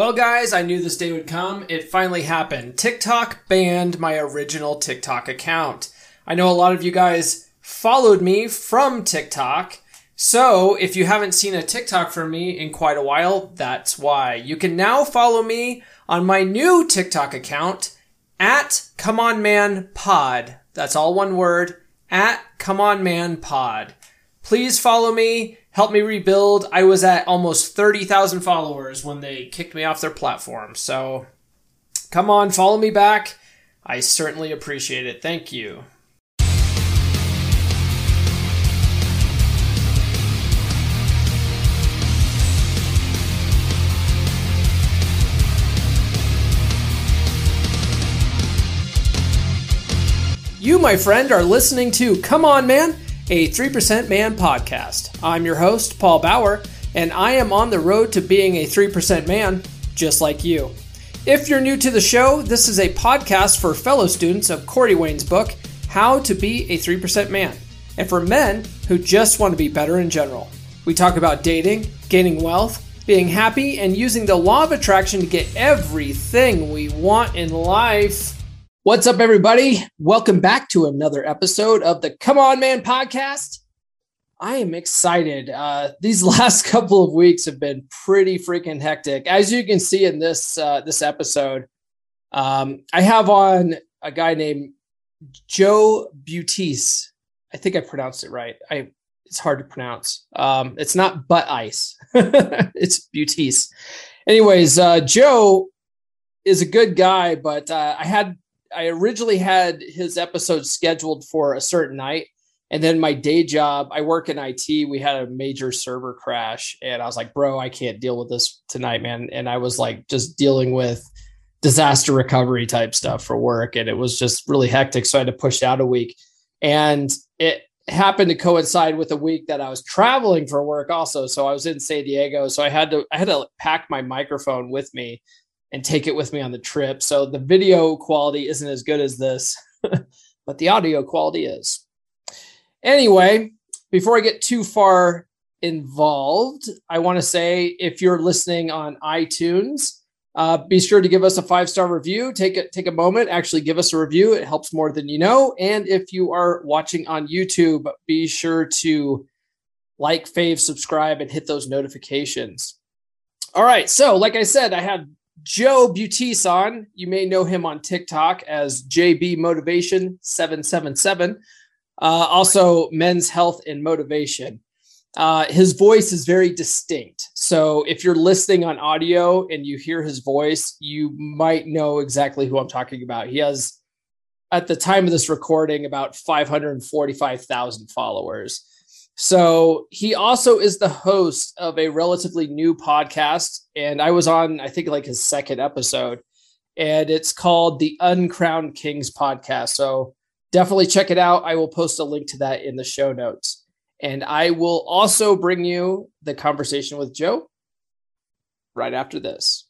Well, guys, I knew this day would come. It finally happened. TikTok banned my original TikTok account. I know a lot of you guys followed me from TikTok. So if you haven't seen a TikTok from me in quite a while, that's why. You can now follow me on my new TikTok account at Come On Man Pod. That's all one word at Come On Man Pod. Please follow me help me rebuild. I was at almost 30,000 followers when they kicked me off their platform. So come on, follow me back. I certainly appreciate it. Thank you. You, my friend, are listening to Come On Man a 3% Man podcast. I'm your host, Paul Bauer, and I am on the road to being a 3% man, just like you. If you're new to the show, this is a podcast for fellow students of Corey Wayne's book, How to Be a 3% Man, and for men who just want to be better in general. We talk about dating, gaining wealth, being happy, and using the law of attraction to get everything we want in life. What's up, everybody? Welcome back to another episode of the Come On Man podcast. I am excited. Uh, these last couple of weeks have been pretty freaking hectic. As you can see in this uh, this episode, um, I have on a guy named Joe Buttice. I think I pronounced it right. I it's hard to pronounce. Um, it's not butt ice. it's Buttice. Anyways, uh, Joe is a good guy, but uh, I had I originally had his episode scheduled for a certain night. And then my day job, I work in IT. We had a major server crash, and I was like, bro, I can't deal with this tonight, man. And I was like, just dealing with disaster recovery type stuff for work. And it was just really hectic. So I had to push out a week. And it happened to coincide with a week that I was traveling for work also. So I was in San Diego. So I had to I had to pack my microphone with me and take it with me on the trip. So the video quality isn't as good as this, but the audio quality is. Anyway, before I get too far involved, I want to say if you're listening on iTunes, uh, be sure to give us a five star review. Take a take a moment, actually give us a review. It helps more than you know. And if you are watching on YouTube, be sure to like, fave, subscribe, and hit those notifications. All right. So, like I said, I had Joe Butison. You may know him on TikTok as JB Motivation 777. Uh, also, Men's Health and Motivation. Uh, his voice is very distinct. So if you're listening on audio and you hear his voice, you might know exactly who I'm talking about. He has, at the time of this recording, about 545,000 followers. So he also is the host of a relatively new podcast. And I was on, I think, like his second episode. And it's called the Uncrowned Kings podcast. So definitely check it out. I will post a link to that in the show notes. And I will also bring you the conversation with Joe right after this.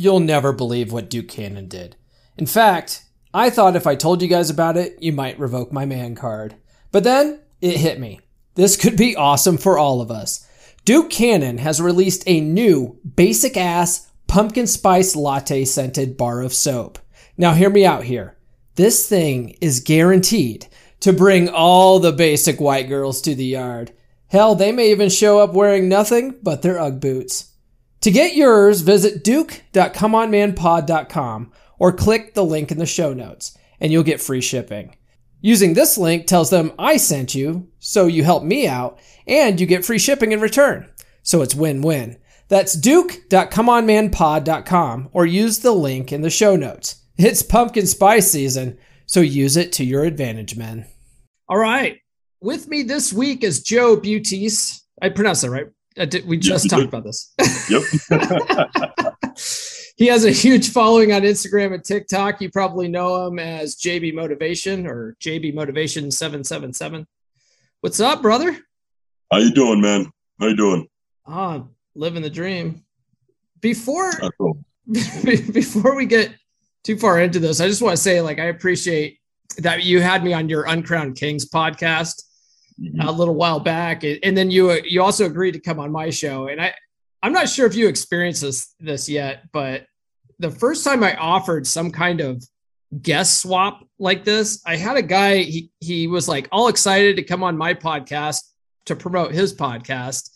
You'll never believe what Duke Cannon did. In fact, I thought if I told you guys about it, you might revoke my man card. But then it hit me. This could be awesome for all of us. Duke Cannon has released a new basic ass pumpkin spice latte scented bar of soap. Now hear me out here. This thing is guaranteed to bring all the basic white girls to the yard. Hell, they may even show up wearing nothing but their Ugg boots. To get yours, visit duke.comeonmanpod.com or click the link in the show notes and you'll get free shipping. Using this link tells them I sent you, so you help me out, and you get free shipping in return. So it's win-win. That's duke.comeonmanpod.com or use the link in the show notes. It's pumpkin spice season, so use it to your advantage, men. All right. With me this week is Joe Buttice. I pronounce that right. Did, we just talked about this. Yep. he has a huge following on Instagram and TikTok. You probably know him as JB Motivation or JB Motivation 777. What's up, brother? How you doing, man? How you doing? Ah, living the dream. Before before we get too far into this, I just want to say, like, I appreciate that you had me on your Uncrowned Kings podcast mm-hmm. a little while back, and then you you also agreed to come on my show. And I I'm not sure if you experienced this this yet, but the first time I offered some kind of guest swap like this, I had a guy. He he was like all excited to come on my podcast to promote his podcast.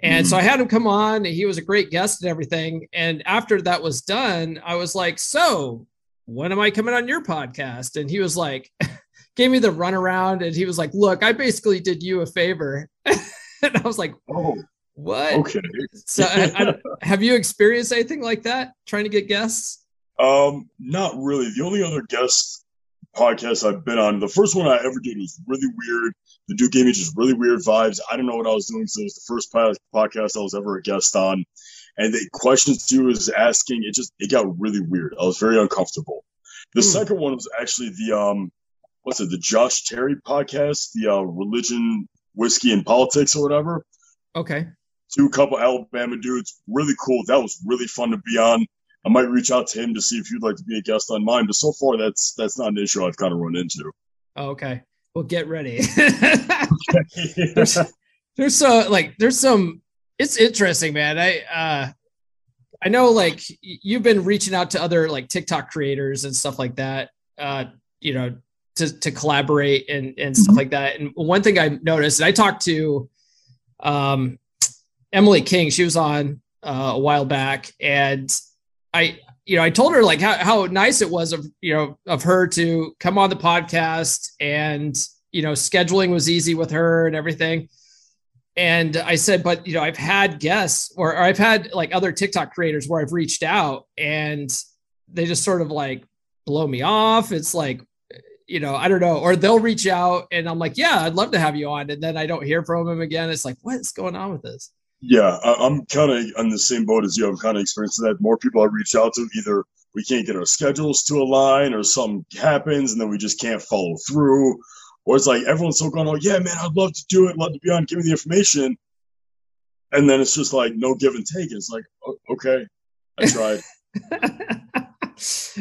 And mm-hmm. so I had him come on, and he was a great guest and everything. And after that was done, I was like, So, when am I coming on your podcast? And he was like, gave me the runaround, and he was like, Look, I basically did you a favor. and I was like, Oh, what? Okay. So, I, I, have you experienced anything like that trying to get guests? Um, not really. The only other guest podcast I've been on, the first one I ever did was really weird. The dude gave me just really weird vibes. I don't know what I was doing. So it was the first podcast I was ever a guest on. And the questions he was asking, it just, it got really weird. I was very uncomfortable. The mm. second one was actually the, um, what's it, the Josh Terry podcast, the uh, religion, whiskey, and politics or whatever. Okay. Two couple Alabama dudes, really cool. That was really fun to be on. I might reach out to him to see if you'd like to be a guest on mine. But so far, that's that's not an issue I've kind of run into. Oh, okay. Well, get ready. there's, there's so like there's some. It's interesting, man. I uh, I know like you've been reaching out to other like TikTok creators and stuff like that. Uh, you know, to to collaborate and and stuff like that. And one thing I noticed, and I talked to um Emily King. She was on uh, a while back, and I you know I told her like how, how nice it was of you know of her to come on the podcast and you know scheduling was easy with her and everything and i said but you know i've had guests or, or, i've had like other tiktok creators where i've reached out and they just sort of like blow me off it's like you know i don't know or they'll reach out and i'm like yeah i'd love to have you on and then i don't hear from them again it's like what's going on with this yeah, I, am kind of on the same boat as you. I'm kind of experiencing that. More people I reach out to, either we can't get our schedules to align, or something happens, and then we just can't follow through, or it's like everyone's so going, "Oh yeah, man, I'd love to do it, love to be on, give me the information," and then it's just like no give and take. It's like, okay, I tried.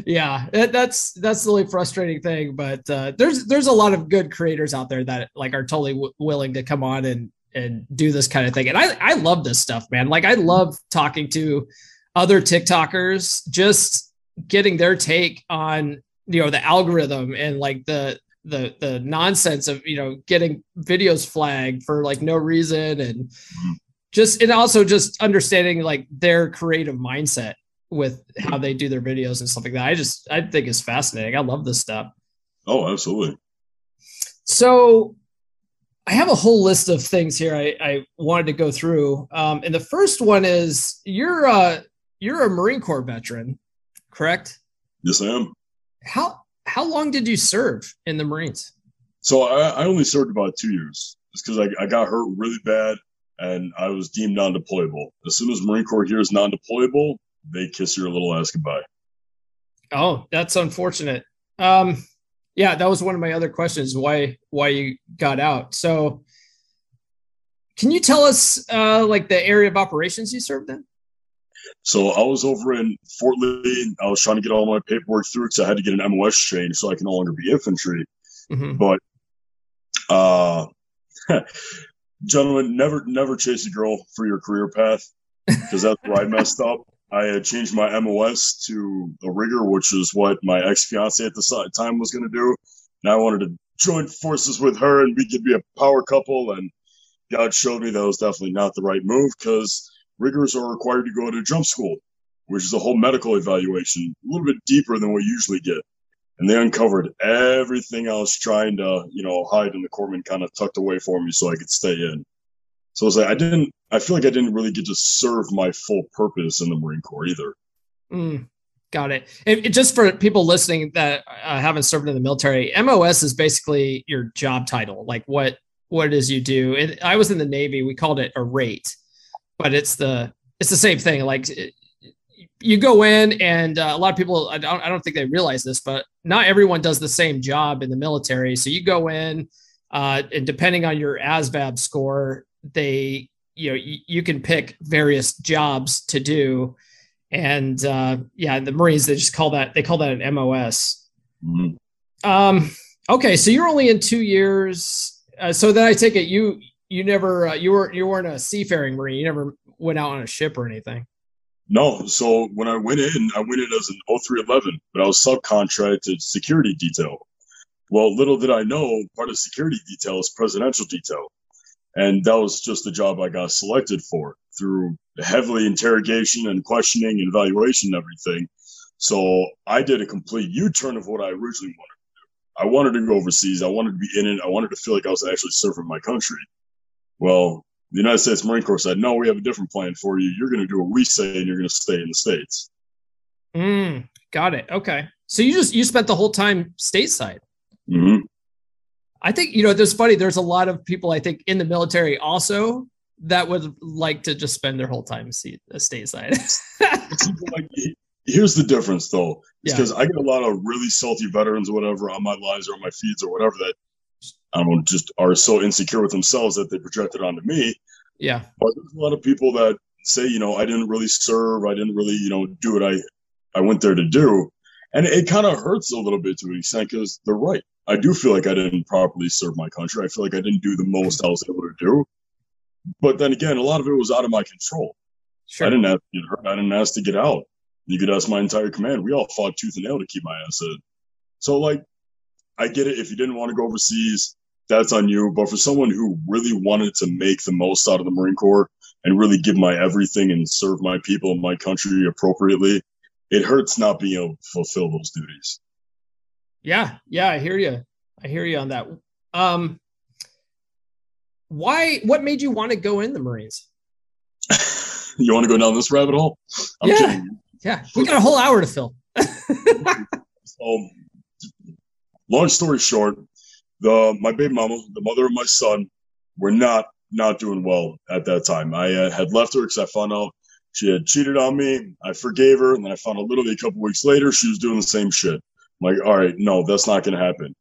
yeah, that's that's the really frustrating thing. But uh, there's there's a lot of good creators out there that like are totally w- willing to come on and and do this kind of thing. And I, I love this stuff, man. Like I love talking to other TikTokers, just getting their take on, you know, the algorithm and like the, the, the nonsense of, you know, getting videos flagged for like no reason and just, and also just understanding like their creative mindset with how they do their videos and stuff like that. I just, I think is fascinating. I love this stuff. Oh, absolutely. So I have a whole list of things here I, I wanted to go through. Um, and the first one is you're uh, you're a Marine Corps veteran, correct? Yes, I am. How how long did you serve in the Marines? So I, I only served about two years, just because I, I got hurt really bad and I was deemed non-deployable. As soon as Marine Corps here is non-deployable, they kiss your little ass goodbye. Oh, that's unfortunate. Um, yeah, that was one of my other questions. Why why you got out? So, can you tell us uh, like the area of operations you served in? So I was over in Fort Lee. I was trying to get all my paperwork through because I had to get an MOS change so I can no longer be infantry. Mm-hmm. But, uh, gentlemen, never never chase a girl for your career path because that's where I messed up. I had changed my MOS to a rigger, which is what my ex fiance at the time was going to do. And I wanted to join forces with her and we could be a power couple. And God showed me that was definitely not the right move because riggers are required to go to jump school, which is a whole medical evaluation, a little bit deeper than we usually get. And they uncovered everything I was trying to, you know, hide in the corpsman kind of tucked away for me so I could stay in. So I was like, I didn't, I feel like I didn't really get to serve my full purpose in the Marine Corps either. Mm, got it. it. Just for people listening that uh, haven't served in the military, MOS is basically your job title, like what what it is you do. And I was in the Navy, we called it a rate, but it's the it's the same thing. Like you go in, and uh, a lot of people, I don't, I don't think they realize this, but not everyone does the same job in the military. So you go in, uh, and depending on your ASVAB score, they, you know, you, you can pick various jobs to do. And uh, yeah, the Marines, they just call that, they call that an MOS. Mm-hmm. Um, okay. So you're only in two years. Uh, so then I take it you, you never, uh, you were, you weren't a seafaring Marine. You never went out on a ship or anything. No. So when I went in, I went in as an 0311, but I was subcontracted security detail. Well, little did I know, part of security detail is presidential detail. And that was just the job I got selected for through heavily interrogation and questioning and evaluation and everything. So I did a complete U turn of what I originally wanted to do. I wanted to go overseas. I wanted to be in it. I wanted to feel like I was actually serving my country. Well, the United States Marine Corps said, no, we have a different plan for you. You're going to do what we say and you're going to stay in the States. Mm, got it. Okay. So you just, you spent the whole time stateside. Mm-hmm. I think you know. There's funny. There's a lot of people I think in the military also that would like to just spend their whole time see uh, stateside. here's the difference, though, because yeah. I get a lot of really salty veterans or whatever on my lives or on my feeds or whatever that I don't know, just are so insecure with themselves that they project it onto me. Yeah, but there's a lot of people that say, you know, I didn't really serve, I didn't really, you know, do what I I went there to do, and it, it kind of hurts a little bit to an extent because they're right. I do feel like I didn't properly serve my country. I feel like I didn't do the most I was able to do. But then again, a lot of it was out of my control. Sure. I didn't have to get hurt. I didn't ask to get out. You could ask my entire command. We all fought tooth and nail to keep my ass in. So, like, I get it. If you didn't want to go overseas, that's on you. But for someone who really wanted to make the most out of the Marine Corps and really give my everything and serve my people and my country appropriately, it hurts not being able to fulfill those duties. Yeah, yeah, I hear you. I hear you on that. Um, why? What made you want to go in the Marines? you want to go down this rabbit hole? I'm yeah, kidding. yeah. We got a whole hour to fill. so, long story short, the my baby mama, the mother of my son, were not not doing well at that time. I uh, had left her because I found out she had cheated on me. I forgave her, and then I found out literally a couple weeks later she was doing the same shit. I'm like, all right, no, that's not going to happen.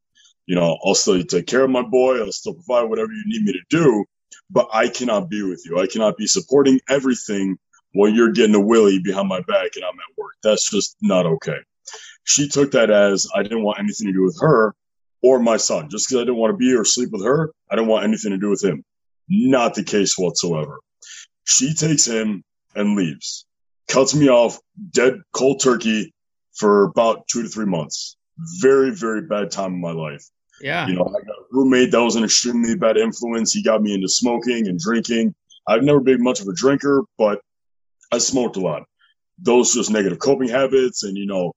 You know, I'll still take care of my boy. I'll still provide whatever you need me to do, but I cannot be with you. I cannot be supporting everything while you're getting a willy behind my back and I'm at work. That's just not okay. She took that as I didn't want anything to do with her or my son. Just because I didn't want to be or sleep with her, I didn't want anything to do with him. Not the case whatsoever. She takes him and leaves, cuts me off dead cold turkey for about two to three months. Very, very bad time in my life. Yeah. You know, I got a roommate that was an extremely bad influence. He got me into smoking and drinking. I've never been much of a drinker, but I smoked a lot. Those just negative coping habits and, you know,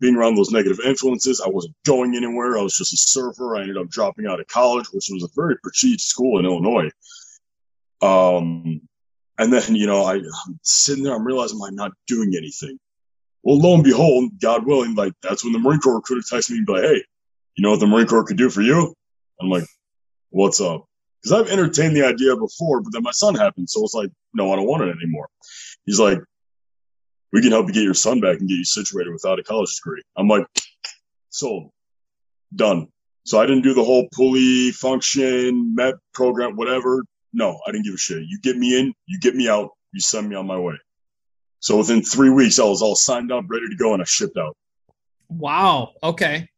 being around those negative influences. I wasn't going anywhere. I was just a surfer. I ended up dropping out of college, which was a very prestigious school in Illinois. Um, and then, you know, I, I'm sitting there, I'm realizing I'm not doing anything. Well, lo and behold, God willing, like that's when the Marine Corps could have texted me and be like, hey, you know what the Marine Corps could do for you? I'm like, what's up? Because I've entertained the idea before, but then my son happened. So it's like, no, I don't want it anymore. He's like, we can help you get your son back and get you situated without a college degree. I'm like, sold, done. So I didn't do the whole poolee function, MET program, whatever. No, I didn't give a shit. You get me in, you get me out, you send me on my way. So within three weeks, I was all signed up, ready to go, and I shipped out. Wow. Okay.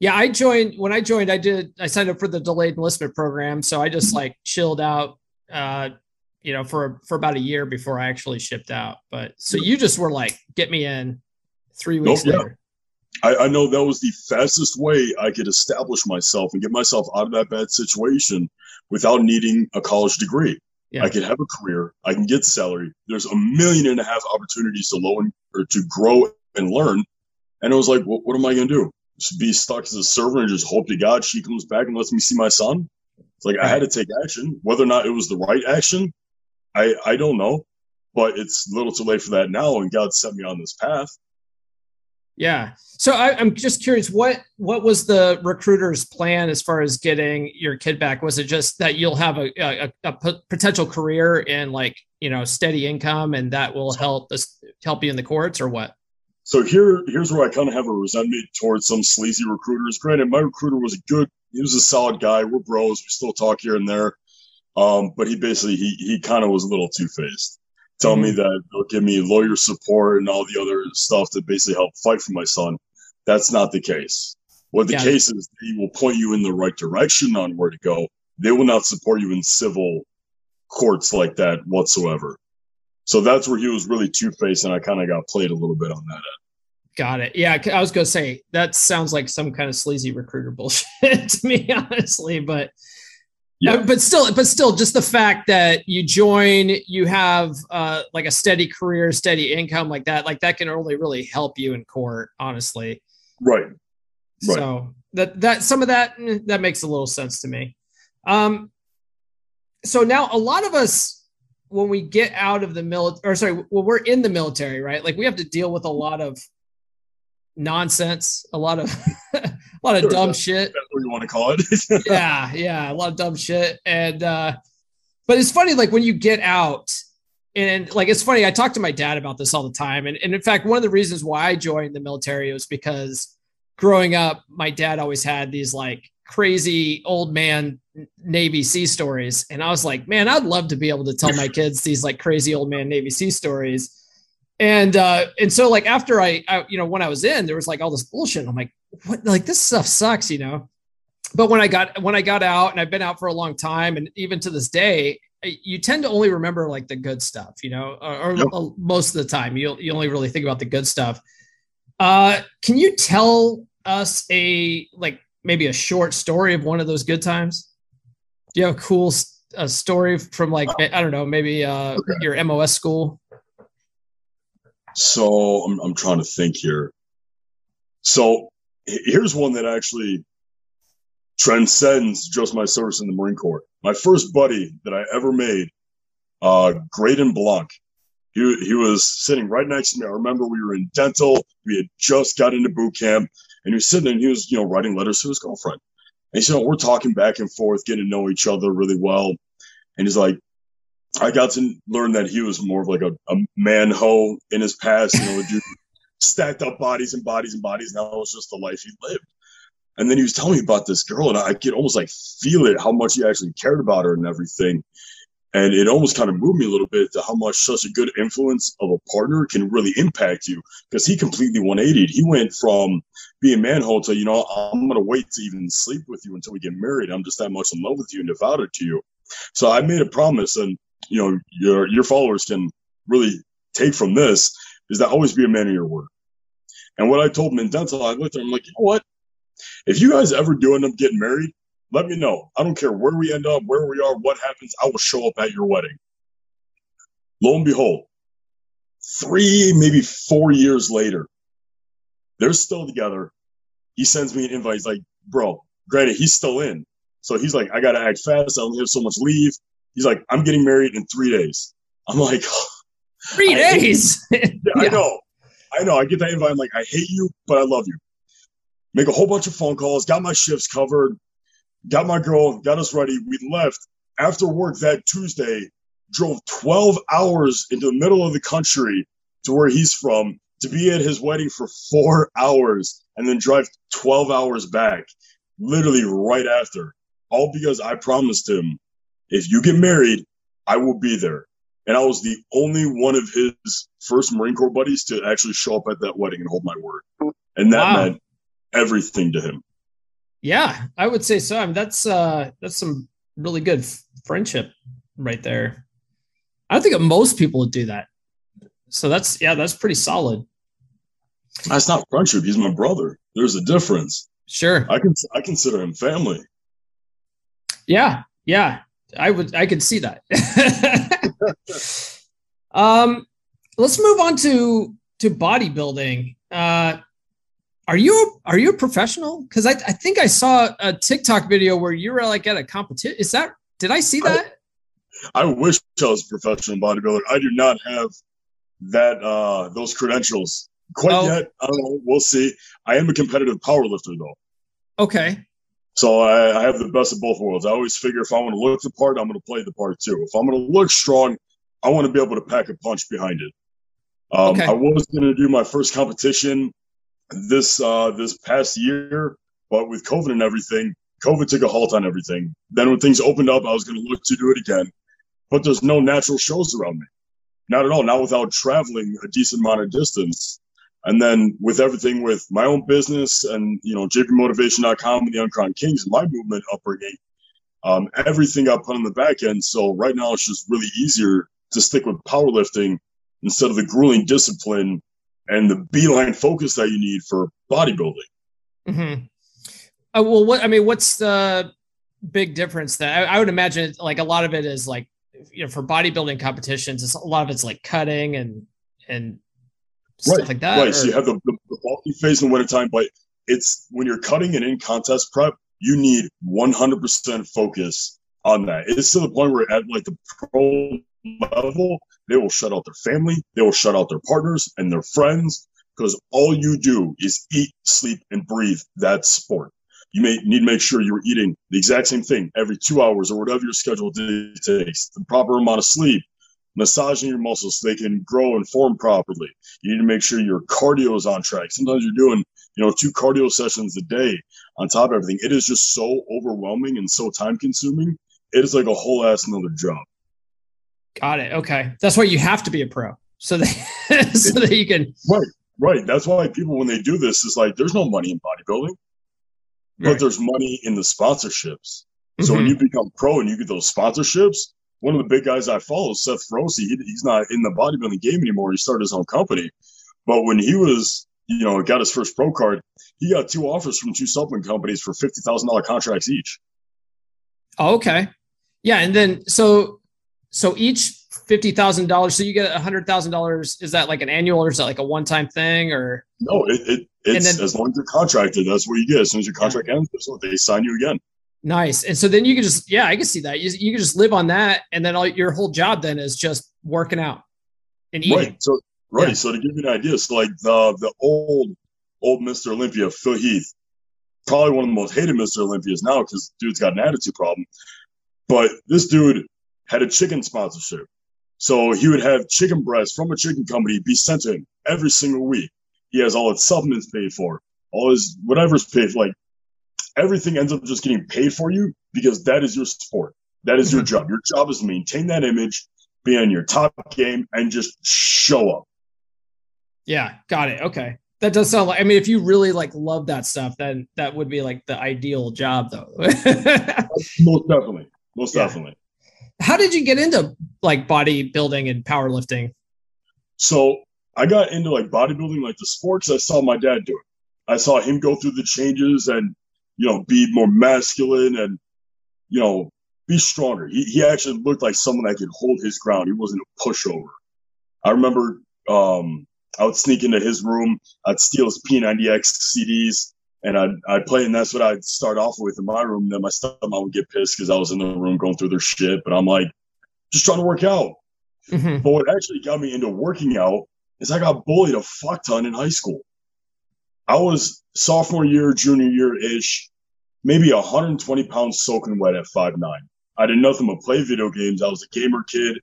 Yeah, I joined when I joined. I did. I signed up for the delayed enlistment program, so I just like chilled out, uh, you know, for for about a year before I actually shipped out. But so you just were like, get me in three weeks nope, later. Yeah. I, I know that was the fastest way I could establish myself and get myself out of that bad situation without needing a college degree. Yeah. I can have a career. I can get salary. There's a million and a half opportunities to loan or to grow and learn. And I was like, what, what am I going to do? Just be stuck as a server and just hope to God she comes back and lets me see my son? It's like I had to take action. Whether or not it was the right action, I, I don't know. But it's a little too late for that now. And God set me on this path. Yeah. So I, am just curious, what what was the recruiter's plan as far as getting your kid back? Was it just that you'll have a, a, a potential career in like you know steady income and that will help us help you in the courts or what? So here here's where i kind of have a resentment towards some sleazy recruiters. Granted my recruiter was a good he was a solid guy. We're bros. We still talk here and there. Um, but he basically he he kind of was a little two-faced tell mm-hmm. me that they'll give me lawyer support and all the other stuff to basically help fight for my son that's not the case what the yeah. case is they will point you in the right direction on where to go they will not support you in civil courts like that whatsoever. So that's where he was really two faced, and I kind of got played a little bit on that end. Got it. Yeah, I was gonna say that sounds like some kind of sleazy recruiter bullshit to me, honestly. But yeah, uh, but still, but still, just the fact that you join, you have uh, like a steady career, steady income, like that, like that can only really help you in court, honestly. Right. right. So that that some of that mm, that makes a little sense to me. Um, so now a lot of us when we get out of the military or sorry when we're in the military right like we have to deal with a lot of nonsense a lot of a lot of sure, dumb shit you want to call it yeah yeah a lot of dumb shit and uh but it's funny like when you get out and like it's funny i talk to my dad about this all the time and, and in fact one of the reasons why i joined the military was because growing up my dad always had these like crazy old man Navy Sea stories. And I was like, man, I'd love to be able to tell my kids these like crazy old man Navy Sea stories. And uh, and so like after I, I, you know, when I was in, there was like all this bullshit. I'm like, what like this stuff sucks, you know. But when I got when I got out and I've been out for a long time, and even to this day, you tend to only remember like the good stuff, you know, or, or most of the time you you only really think about the good stuff. Uh, can you tell us a like maybe a short story of one of those good times? Do you have a cool uh, story from like I don't know, maybe uh, okay. your MOS school? So I'm I'm trying to think here. So here's one that actually transcends just my service in the Marine Corps. My first buddy that I ever made, uh, Graydon Blanc. He, he was sitting right next to me. I remember we were in dental. We had just got into boot camp and he was sitting and he was, you know, writing letters to his girlfriend. And so we're talking back and forth, getting to know each other really well. And he's like, I got to learn that he was more of like a, a man ho in his past, you know, dude stacked up bodies and bodies and bodies. Now that was just the life he lived. And then he was telling me about this girl, and I could almost like feel it how much he actually cared about her and everything. And it almost kind of moved me a little bit to how much such a good influence of a partner can really impact you because he completely 180. He went from being manhole to, you know, I'm going to wait to even sleep with you until we get married. I'm just that much in love with you and devoted to you. So I made a promise and, you know, your, your followers can really take from this is that always be a man of your word. And what I told dental, I looked at him like, you know what? If you guys ever do end up getting married, let me know. I don't care where we end up, where we are, what happens. I will show up at your wedding. Lo and behold, three, maybe four years later, they're still together. He sends me an invite. He's like, bro, granted, he's still in. So he's like, I got to act fast. I only have so much leave. He's like, I'm getting married in three days. I'm like, three days? yeah, yeah, I know. I know. I get that invite. I'm like, I hate you, but I love you. Make a whole bunch of phone calls, got my shifts covered, got my girl, got us ready. We left after work that Tuesday, drove 12 hours into the middle of the country to where he's from to be at his wedding for four hours and then drive 12 hours back, literally right after. All because I promised him, if you get married, I will be there. And I was the only one of his first Marine Corps buddies to actually show up at that wedding and hold my word. And that wow. meant everything to him. Yeah, I would say so. I mean, that's uh, that's some really good f- friendship right there. I don't think most people would do that. So that's yeah, that's pretty solid. That's not friendship. He's my brother. There's a difference. Sure. I can I consider him family. Yeah, yeah. I would I could see that. um let's move on to to bodybuilding. Uh are you are you a professional? Because I, I think I saw a TikTok video where you were like at a competition. Is that did I see that? I, I wish I was a professional bodybuilder. I do not have that uh those credentials quite oh. yet. I don't know. We'll see. I am a competitive powerlifter though. Okay. So I, I have the best of both worlds. I always figure if I want to look the part, I'm going to play the part too. If I'm going to look strong, I want to be able to pack a punch behind it. Um, okay. I was going to do my first competition this uh, this past year, but with COVID and everything, COVID took a halt on everything. Then when things opened up, I was going to look to do it again, but there's no natural shows around me, not at all. Not without traveling a decent amount of distance, and then with everything with my own business and you know jbmotivation.com and the Uncrowned Kings and my movement upbringing, um, everything got put on the back end. So right now it's just really easier to stick with powerlifting instead of the grueling discipline and the beeline focus that you need for bodybuilding. Mm-hmm. Uh, well, what I mean, what's the big difference? That I, I, would imagine, like a lot of it is like, you know, for bodybuilding competitions, it's, a lot of it's like cutting and and stuff right, like that. Right. Or... So you have the, the, the bulky phase in the wintertime, but it's when you're cutting and in contest prep, you need 100% focus on that. It's to the point where at like the pro level, they will shut out their family, they will shut out their partners and their friends because all you do is eat, sleep, and breathe that sport. You may need to make sure you're eating the exact same thing every two hours or whatever your schedule dictates, the proper amount of sleep, massaging your muscles so they can grow and form properly. You need to make sure your cardio is on track. Sometimes you're doing, you know, two cardio sessions a day on top of everything. It is just so overwhelming and so time consuming. It is like a whole ass another job. Got it. Okay. That's why you have to be a pro. So that so that you can Right. Right. That's why people when they do this is like there's no money in bodybuilding. Right. But there's money in the sponsorships. So mm-hmm. when you become pro and you get those sponsorships, one of the big guys I follow, Seth Feroce, he, he's not in the bodybuilding game anymore. He started his own company. But when he was, you know, got his first pro card, he got two offers from two supplement companies for fifty thousand dollar contracts each. Oh, okay. Yeah, and then so so each fifty thousand dollars. So you get a hundred thousand dollars. Is that like an annual, or is that like a one time thing, or no? It, it it's then, as long as you're contracted, that's what you get. As soon as your contract yeah. ends, so they sign you again. Nice. And so then you can just yeah, I can see that. You you can just live on that, and then all your whole job then is just working out and eating. Right. So right. Yeah. So to give you an idea, so like the the old old Mr. Olympia, Phil Heath, probably one of the most hated Mr. Olympias now because dude's got an attitude problem. But this dude had a chicken sponsorship. So he would have chicken breasts from a chicken company be sent to him every single week. He has all his supplements paid for, all his whatever's paid for. Like everything ends up just getting paid for you because that is your sport. That is your mm-hmm. job. Your job is to maintain that image, be on your top game, and just show up. Yeah, got it. Okay. That does sound like I mean, if you really like love that stuff, then that would be like the ideal job though. Most definitely. Most yeah. definitely. How did you get into like bodybuilding and powerlifting? So I got into like bodybuilding, like the sports I saw my dad do it. I saw him go through the changes and, you know, be more masculine and, you know, be stronger. He, he actually looked like someone that could hold his ground. He wasn't a pushover. I remember um, I would sneak into his room. I'd steal his P90X CDs and I'd, I'd play, and that's what I'd start off with in my room. Then my stepmom would get pissed because I was in the room going through their shit. But I'm like, just trying to work out. Mm-hmm. But what actually got me into working out is I got bullied a fuck ton in high school. I was sophomore year, junior year ish, maybe 120 pounds soaking wet at five nine. I did nothing but play video games. I was a gamer kid.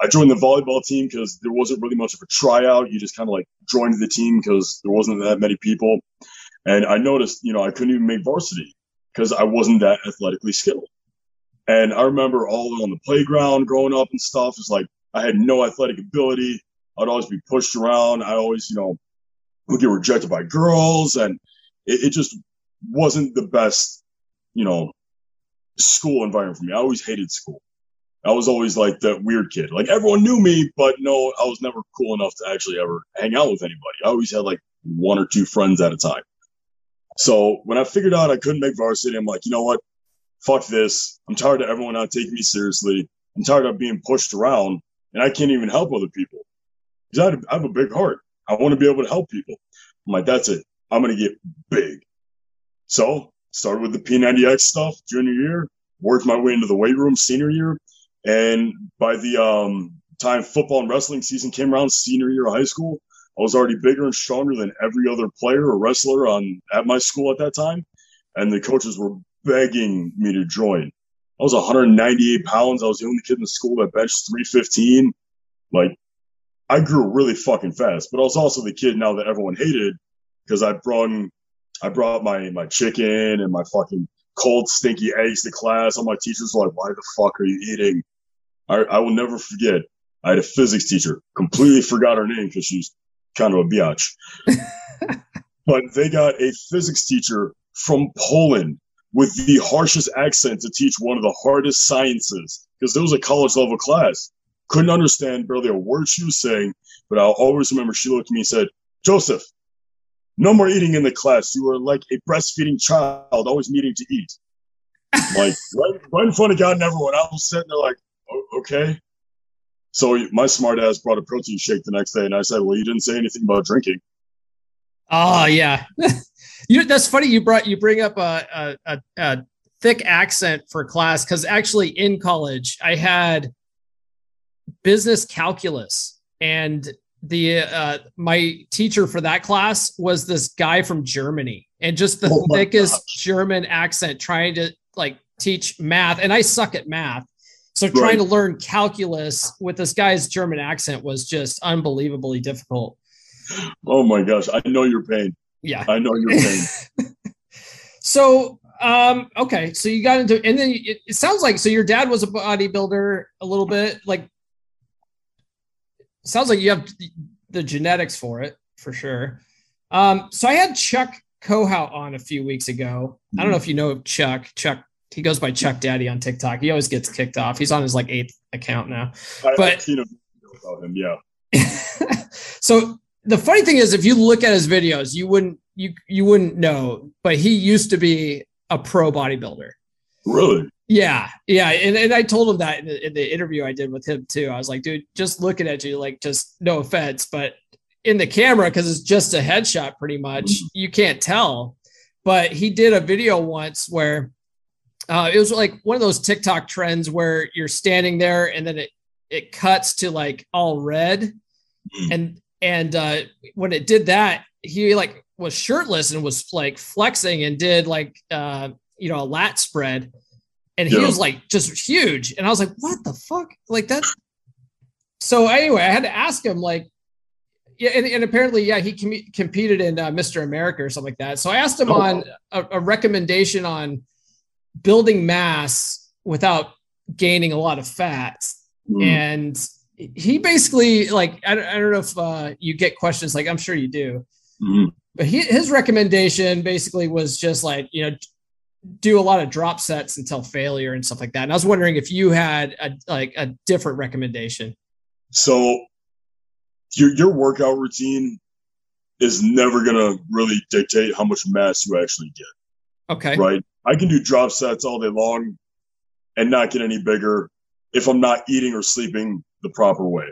I joined the volleyball team because there wasn't really much of a tryout. You just kind of like joined the team because there wasn't that many people. And I noticed, you know, I couldn't even make varsity because I wasn't that athletically skilled. And I remember all on the playground growing up and stuff is like I had no athletic ability. I'd always be pushed around. I always, you know, would get rejected by girls, and it, it just wasn't the best, you know, school environment for me. I always hated school. I was always like that weird kid. Like everyone knew me, but no, I was never cool enough to actually ever hang out with anybody. I always had like one or two friends at a time. So when I figured out I couldn't make varsity, I'm like, you know what? Fuck this. I'm tired of everyone not taking me seriously. I'm tired of being pushed around and I can't even help other people. Because I, have a big heart. I want to be able to help people. I'm like, that's it. I'm going to get big. So started with the P90X stuff junior year, worked my way into the weight room senior year. And by the um, time football and wrestling season came around, senior year of high school, I was already bigger and stronger than every other player or wrestler on at my school at that time, and the coaches were begging me to join. I was 198 pounds. I was the only kid in the school that benched 315. Like I grew really fucking fast, but I was also the kid now that everyone hated because I brought I brought my my chicken and my fucking cold stinky eggs to class. All my teachers were like, "Why the fuck are you eating?" I, I will never forget. I had a physics teacher. Completely forgot her name because she's kind of a biatch. but they got a physics teacher from Poland with the harshest accent to teach one of the hardest sciences because it was a college level class. Couldn't understand barely a word she was saying, but I'll always remember she looked at me and said, Joseph, no more eating in the class. You are like a breastfeeding child, always needing to eat. like right, right in front of God and everyone. I was sitting there like, okay. So my smart ass brought a protein shake the next day, and I said, "Well, you didn't say anything about drinking." Oh yeah, you. That's funny. You brought you bring up a a, a, a thick accent for class because actually in college I had business calculus and the uh, my teacher for that class was this guy from Germany and just the oh thickest gosh. German accent trying to like teach math and I suck at math so right. trying to learn calculus with this guy's German accent was just unbelievably difficult. Oh my gosh, I know your pain. Yeah. I know your pain. so um okay, so you got into and then it, it sounds like so your dad was a bodybuilder a little bit like sounds like you have the genetics for it for sure. Um, so I had Chuck Kohout on a few weeks ago. I don't know if you know Chuck. Chuck, he goes by Chuck Daddy on TikTok. He always gets kicked off. He's on his like eighth account now. I, but I've seen about him, yeah. so the funny thing is, if you look at his videos, you wouldn't you you wouldn't know, but he used to be a pro bodybuilder. Really? Yeah, yeah, and, and I told him that in the, in the interview I did with him too. I was like, dude, just looking at you, like, just no offense, but in the camera because it's just a headshot, pretty much, mm-hmm. you can't tell. But he did a video once where uh, it was like one of those TikTok trends where you're standing there and then it it cuts to like all red, mm-hmm. and and uh, when it did that, he like was shirtless and was like flexing and did like uh, you know a lat spread and he yeah. was like just huge and i was like what the fuck like that so anyway i had to ask him like yeah and, and apparently yeah he com- competed in uh, mr america or something like that so i asked him oh. on a, a, recommendation on building mass without gaining a lot of fat mm. and he basically like i don't, I don't know if uh, you get questions like i'm sure you do mm. but he, his recommendation basically was just like you know do a lot of drop sets until failure and stuff like that. And I was wondering if you had a like a different recommendation. So your your workout routine is never gonna really dictate how much mass you actually get. Okay. Right. I can do drop sets all day long and not get any bigger if I'm not eating or sleeping the proper way.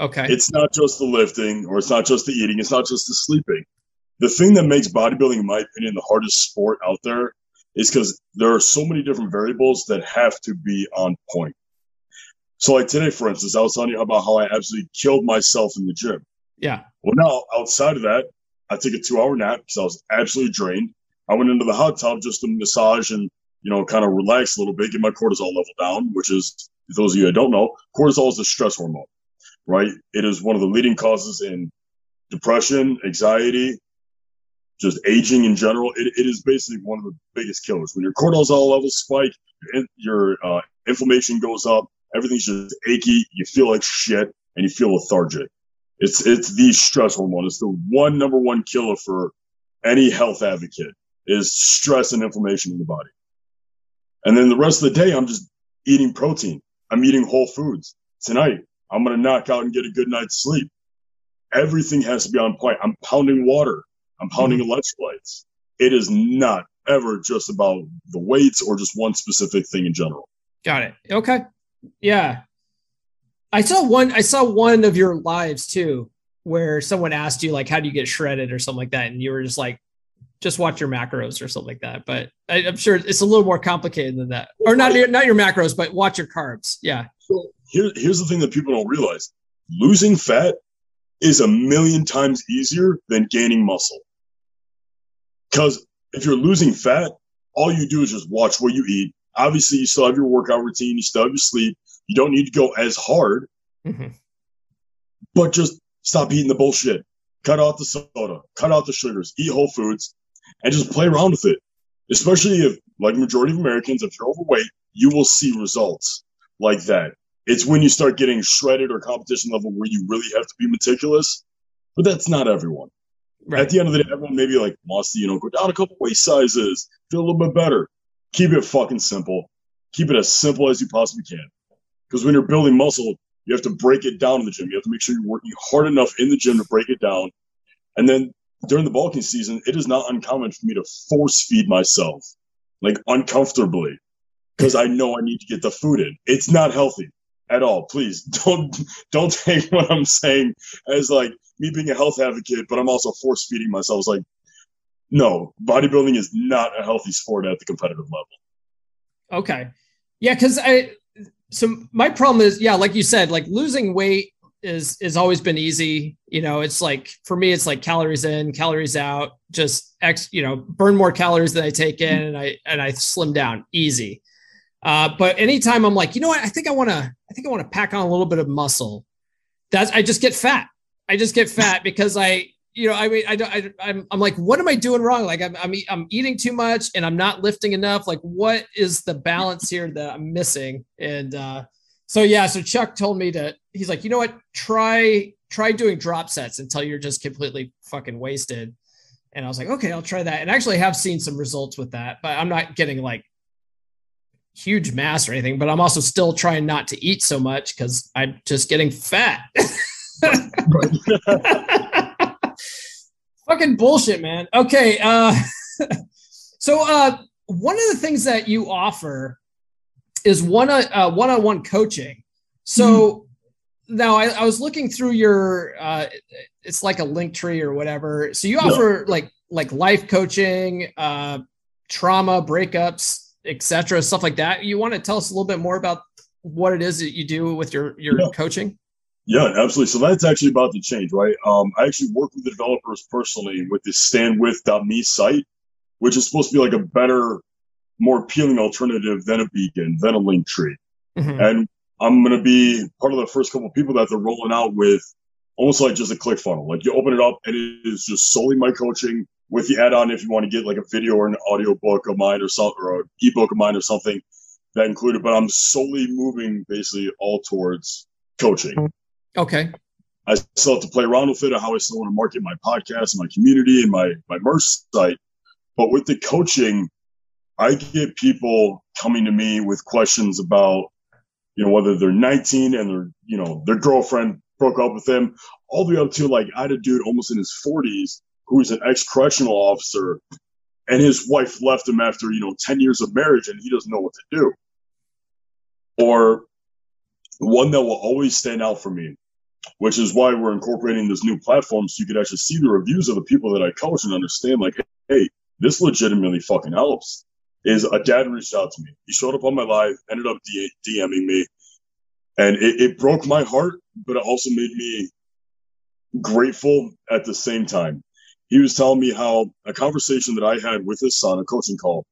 Okay. It's not just the lifting or it's not just the eating, it's not just the sleeping. The thing that makes bodybuilding, in my opinion, the hardest sport out there is because there are so many different variables that have to be on point. So, like today, for instance, I was telling you about how I absolutely killed myself in the gym. Yeah. Well, now outside of that, I took a two hour nap because I was absolutely drained. I went into the hot tub just to massage and, you know, kind of relax a little bit, get my cortisol level down, which is, those of you that don't know, cortisol is a stress hormone, right? It is one of the leading causes in depression, anxiety, just aging in general, it, it is basically one of the biggest killers. When your cortisol levels spike, your, uh, inflammation goes up, everything's just achy, you feel like shit, and you feel lethargic. It's it's the stress hormone. It's the one number one killer for any health advocate is stress and inflammation in the body. And then the rest of the day, I'm just eating protein. I'm eating whole foods. Tonight, I'm going to knock out and get a good night's sleep. Everything has to be on point. I'm pounding water. I'm pounding mm-hmm. electrolytes. It is not ever just about the weights or just one specific thing in general. Got it. Okay. Yeah. I saw one I saw one of your lives too where someone asked you like how do you get shredded or something like that and you were just like just watch your macros or something like that. But I, am sure it's a little more complicated than that. Or not your, not your macros, but watch your carbs. Yeah. So here, here's the thing that people don't realize: losing fat is a million times easier than gaining muscle. Because if you're losing fat, all you do is just watch what you eat. Obviously, you still have your workout routine, you still have your sleep. You don't need to go as hard. Mm-hmm. but just stop eating the bullshit. Cut out the soda, cut out the sugars, eat whole foods, and just play around with it. Especially if, like majority of Americans, if you're overweight, you will see results like that. It's when you start getting shredded or competition level where you really have to be meticulous. But that's not everyone. Right. At the end of the day, everyone maybe like wants to, you know, go down a couple waist sizes, feel a little bit better. Keep it fucking simple. Keep it as simple as you possibly can. Because when you're building muscle, you have to break it down in the gym. You have to make sure you're working hard enough in the gym to break it down. And then during the bulking season, it is not uncommon for me to force feed myself, like uncomfortably, because I know I need to get the food in. It's not healthy at all. Please don't don't take what I'm saying as like me being a health advocate, but I'm also force feeding myself. It's like, no, bodybuilding is not a healthy sport at the competitive level. Okay. Yeah, because I so my problem is, yeah, like you said, like losing weight is is always been easy. You know, it's like for me, it's like calories in, calories out, just X, you know, burn more calories than I take in and I and I slim down easy. Uh, but anytime I'm like, you know what, I think I want to, I think I want to pack on a little bit of muscle. That's I just get fat. I just get fat because I, you know, I mean, I don't, I, I'm, I'm like, what am I doing wrong? Like I'm, I'm, I'm eating too much and I'm not lifting enough. Like, what is the balance here that I'm missing? And uh, so yeah, so Chuck told me to. He's like, you know what? Try, try doing drop sets until you're just completely fucking wasted. And I was like, okay, I'll try that. And actually, have seen some results with that, but I'm not getting like huge mass or anything, but I'm also still trying not to eat so much because I'm just getting fat. Fucking bullshit, man. Okay. Uh, so uh, one of the things that you offer is one uh, one-on-one coaching. So mm. now I, I, was looking through your uh, it's like a link tree or whatever. So you offer yeah. like like life coaching, uh, trauma breakups, etc., stuff like that. You want to tell us a little bit more about what it is that you do with your your yeah. coaching? Yeah, absolutely. So that's actually about to change, right? Um, I actually work with the developers personally with this standwith.me site, which is supposed to be like a better, more appealing alternative than a beacon, than a link tree. Mm-hmm. And I'm going to be part of the first couple of people that they're rolling out with almost like just a click funnel. Like you open it up and it is just solely my coaching with the add-on if you want to get like a video or an audio book of mine or something or an ebook of mine or something that included but i'm solely moving basically all towards coaching okay i still have to play around with it or how i still want to market my podcast and my community and my my merch site but with the coaching i get people coming to me with questions about you know whether they're 19 and their you know their girlfriend broke up with them all the way up to like i had a dude almost in his 40s who's an ex correctional officer, and his wife left him after you know ten years of marriage, and he doesn't know what to do. Or one that will always stand out for me, which is why we're incorporating this new platform so you could actually see the reviews of the people that I coach and understand, like, hey, this legitimately fucking helps. Is a dad reached out to me. He showed up on my live, ended up DMing me, and it, it broke my heart, but it also made me grateful at the same time he was telling me how a conversation that I had with his son, a coaching call,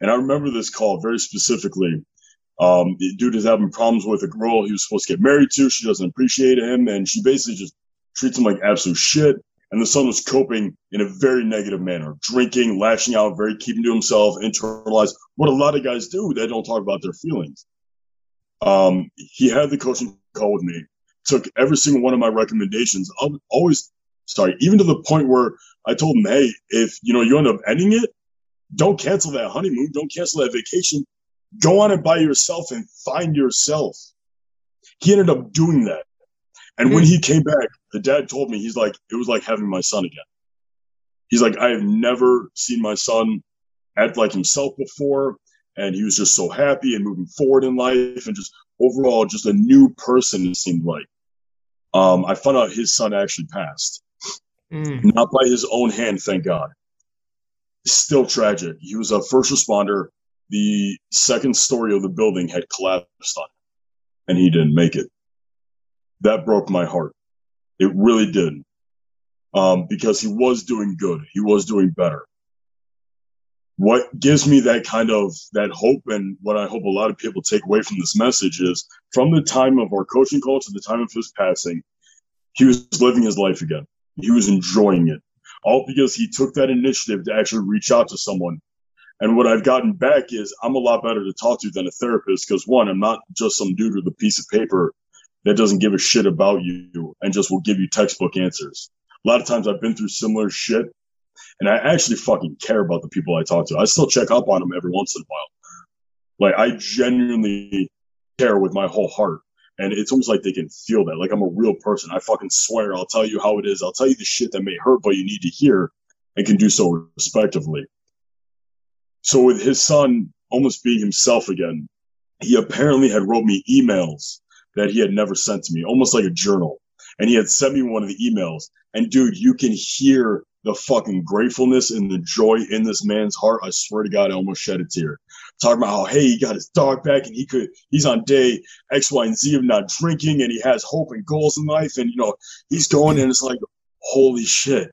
and I remember this call very specifically. Um, dude is having problems with a girl he was supposed to get married to. She doesn't appreciate him, and she basically just treats him like absolute shit. And the son was coping in a very negative manner, drinking, lashing out, very keeping to himself, internalized what a lot of guys do. They don't talk about their feelings. Um, he had the coaching call with me, took every single one of my recommendations, I'm always sorry, even to the point where I told him, hey, if you know you end up ending it, don't cancel that honeymoon, don't cancel that vacation. Go on it by yourself and find yourself. He ended up doing that. And mm-hmm. when he came back, the dad told me, he's like, it was like having my son again. He's like, I have never seen my son act like himself before. And he was just so happy and moving forward in life and just overall just a new person, it seemed like. Um, I found out his son actually passed mm. not by his own hand, thank God. Still tragic. He was a first responder. The second story of the building had collapsed on him, and he didn't make it. That broke my heart. It really did. Um, because he was doing good. He was doing better. What gives me that kind of that hope and what I hope a lot of people take away from this message is from the time of our coaching call to the time of his passing, he was living his life again. He was enjoying it. All because he took that initiative to actually reach out to someone. And what I've gotten back is I'm a lot better to talk to than a therapist because one, I'm not just some dude with a piece of paper that doesn't give a shit about you and just will give you textbook answers. A lot of times I've been through similar shit and I actually fucking care about the people I talk to. I still check up on them every once in a while. Like I genuinely care with my whole heart. And it's almost like they can feel that. Like I'm a real person. I fucking swear I'll tell you how it is. I'll tell you the shit that may hurt, but you need to hear and can do so respectively. So with his son almost being himself again, he apparently had wrote me emails that he had never sent to me, almost like a journal. And he had sent me one of the emails. And dude, you can hear the fucking gratefulness and the joy in this man's heart. I swear to God, I almost shed a tear. Talking about how, hey, he got his dog back and he could, he's on day X, Y, and Z of not drinking and he has hope and goals in life. And, you know, he's going and it's like, holy shit.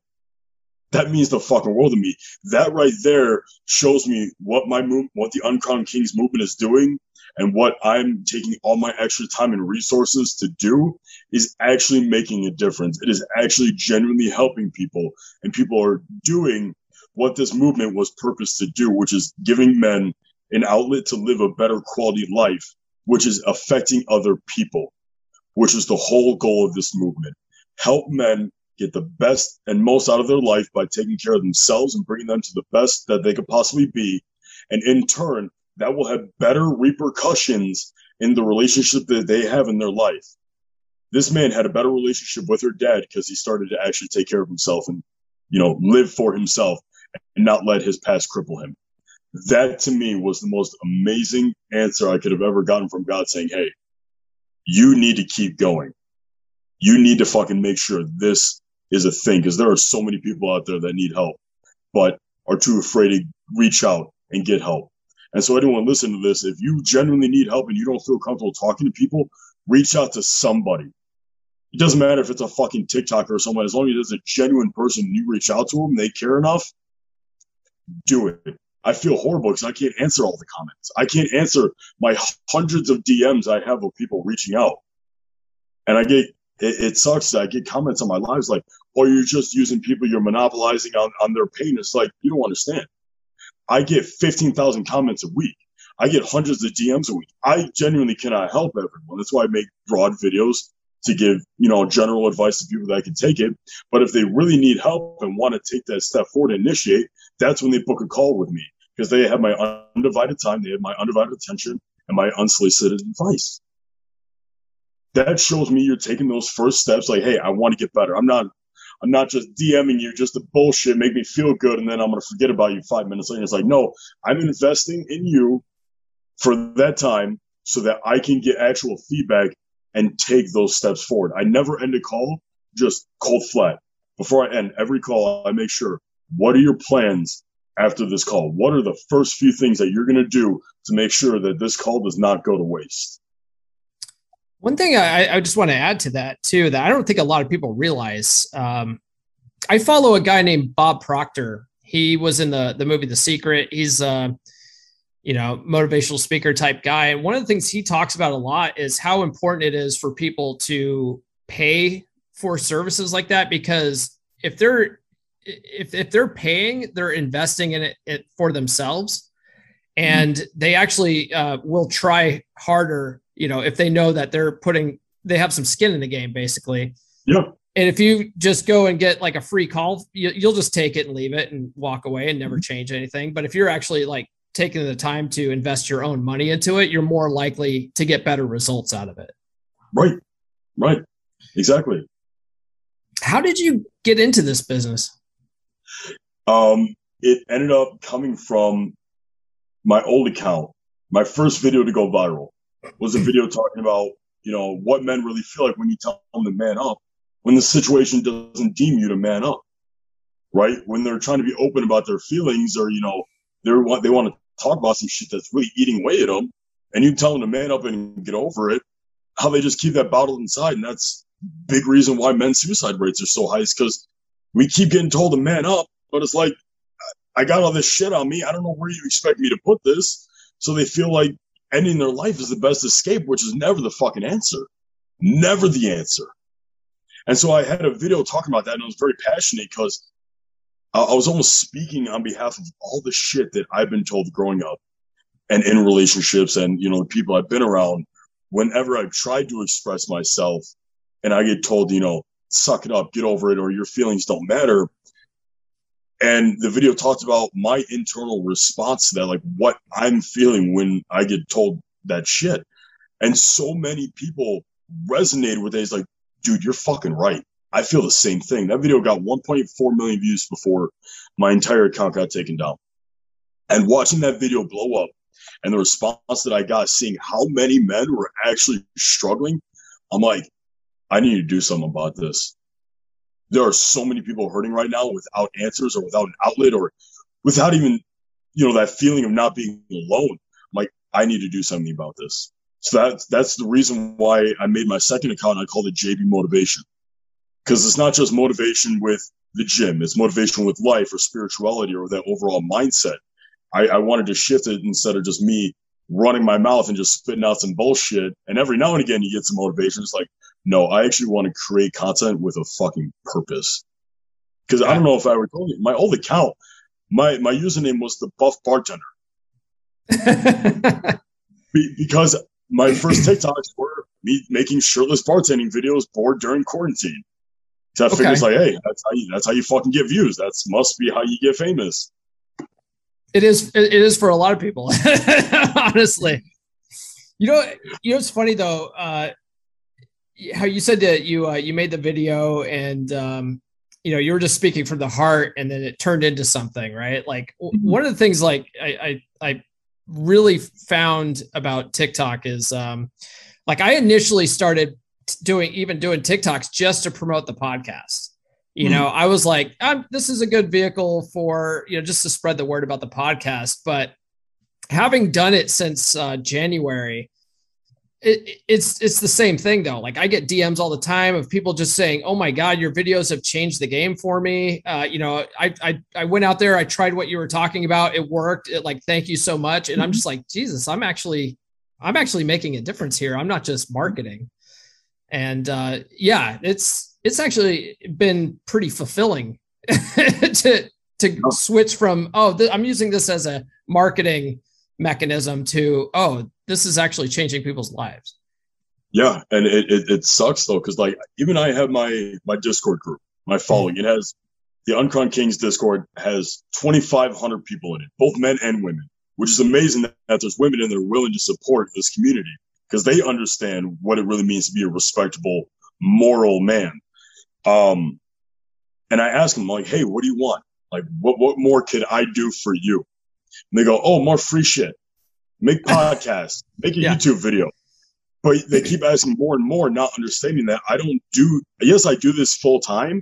That means the fucking world to me. That right there shows me what my move, what the Uncrowned Kings movement is doing and what I'm taking all my extra time and resources to do is actually making a difference. It is actually genuinely helping people, and people are doing what this movement was purposed to do, which is giving men an outlet to live a better quality life, which is affecting other people, which is the whole goal of this movement. Help men get the best and most out of their life by taking care of themselves and bringing them to the best that they could possibly be. And in turn, that will have better repercussions in the relationship that they have in their life. This man had a better relationship with her dad because he started to actually take care of himself and, you know, live for himself and not let his past cripple him. That to me was the most amazing answer I could have ever gotten from God saying, Hey, you need to keep going. You need to fucking make sure this is a thing because there are so many people out there that need help, but are too afraid to reach out and get help. And so anyone listening to this, if you genuinely need help and you don't feel comfortable talking to people, reach out to somebody. It doesn't matter if it's a fucking TikToker or someone, as long as it's a genuine person you reach out to them, they care enough, do it. I feel horrible because I can't answer all the comments. I can't answer my hundreds of DMs I have of people reaching out. And I get, it, it sucks I get comments on my lives like, oh, you're just using people, you're monopolizing on, on their pain. It's like, you don't understand. I get 15,000 comments a week. I get hundreds of DMs a week. I genuinely cannot help everyone. That's why I make broad videos to give, you know, general advice to people that can take it. But if they really need help and want to take that step forward and initiate, that's when they book a call with me because they have my undivided time, they have my undivided attention and my unsolicited advice. That shows me you're taking those first steps like, hey, I want to get better. I'm not I'm not just DMing you just to bullshit, make me feel good, and then I'm going to forget about you five minutes later. It's like, no, I'm investing in you for that time so that I can get actual feedback and take those steps forward. I never end a call just cold flat. Before I end every call, I make sure what are your plans after this call? What are the first few things that you're going to do to make sure that this call does not go to waste? One thing I, I, just want to add to that too that I don't think a lot of people realize. Um, I follow a guy named Bob Proctor. He was in the the movie The Secret. He's a you know motivational speaker type guy. And one of the things he talks about a lot is how important it is for people to pay for services like that because if they're if if they're paying, they're investing in it, it for themselves, and mm-hmm. they actually uh, will try harder you know, if they know that they're putting, they have some skin in the game, basically. Yeah. And if you just go and get like a free call, you, will just take it and leave it and walk away and never mm-hmm. change anything. But if you're actually like taking the time to invest your own money into it, you're more likely to get better results out of it. Right. Right. Exactly. How did you get into this business? Um, it ended up coming from my old account, my first video to go viral was a video talking about, you know, what men really feel like when you tell them to man up, when the situation doesn't deem you to man up, right? When they're trying to be open about their feelings or, you know, they want, they want to talk about some shit that's really eating away at them and you tell them to man up and get over it, how they just keep that bottled inside. And that's big reason why men's suicide rates are so high is because we keep getting told to man up, but it's like, I got all this shit on me. I don't know where you expect me to put this. So they feel like ending their life is the best escape, which is never the fucking answer. Never the answer. And so I had a video talking about that, and I was very passionate because I, was almost speaking on behalf of all the shit that I've been told growing up and in relationships and, you know, the people I've been around. Whenever I've tried to express myself and I get told, you know, suck it up, get over it, or your feelings don't matter. And the video talked about my internal response to that, like what I'm feeling when I get told that shit. And so many people resonated with it. It's like, dude, you're fucking right. I feel the same thing. That video got 1.4 million views before my entire account got taken down. And watching that video blow up and the response that I got, seeing how many men were actually struggling, I'm like, I need to do something about this. There are so many people hurting right now without answers or without an outlet or without even, you know, that feeling of not being alone. I'm like, I need to do something about this. So that's that's the reason why I made my second account. I called it JB Motivation because it's not just motivation with the gym; it's motivation with life or spirituality or that overall mindset. I, I wanted to shift it instead of just me running my mouth and just spitting out some bullshit. And every now and again, you get some motivation. It's like, no, I actually want to create content with a fucking purpose. Because I don't know if I told you, my old account, my my username was the Buff Bartender. Be, because my first TikToks were me making shirtless bartending videos bored during quarantine. So I okay. figured it's like, hey, that's how you that's how you fucking get views. That's must be how you get famous. It is it is for a lot of people, honestly. You know, you know it's funny though, uh, how you said that you uh, you made the video and um, you know you were just speaking from the heart and then it turned into something, right? Like mm-hmm. one of the things like I I, I really found about TikTok is um, like I initially started doing even doing TikToks just to promote the podcast. You mm-hmm. know, I was like, this is a good vehicle for you know just to spread the word about the podcast. But having done it since uh, January, it, it's it's the same thing though. Like I get DMs all the time of people just saying, "Oh my God, your videos have changed the game for me." Uh, you know, I, I I went out there, I tried what you were talking about, it worked. It like, thank you so much. And I'm just like, Jesus, I'm actually I'm actually making a difference here. I'm not just marketing. And uh, yeah, it's it's actually been pretty fulfilling to to switch from oh, th- I'm using this as a marketing mechanism to oh this is actually changing people's lives. Yeah and it, it, it sucks though because like even i have my my discord group my following. It has the uncrowned kings discord has 2500 people in it both men and women which is amazing that, that there's women in there willing to support this community because they understand what it really means to be a respectable moral man. Um and i ask them like hey what do you want? Like what, what more could i do for you and they go, oh, more free shit. Make podcasts, make a yeah. YouTube video. But they keep asking more and more, not understanding that I don't do, yes, I do this full time,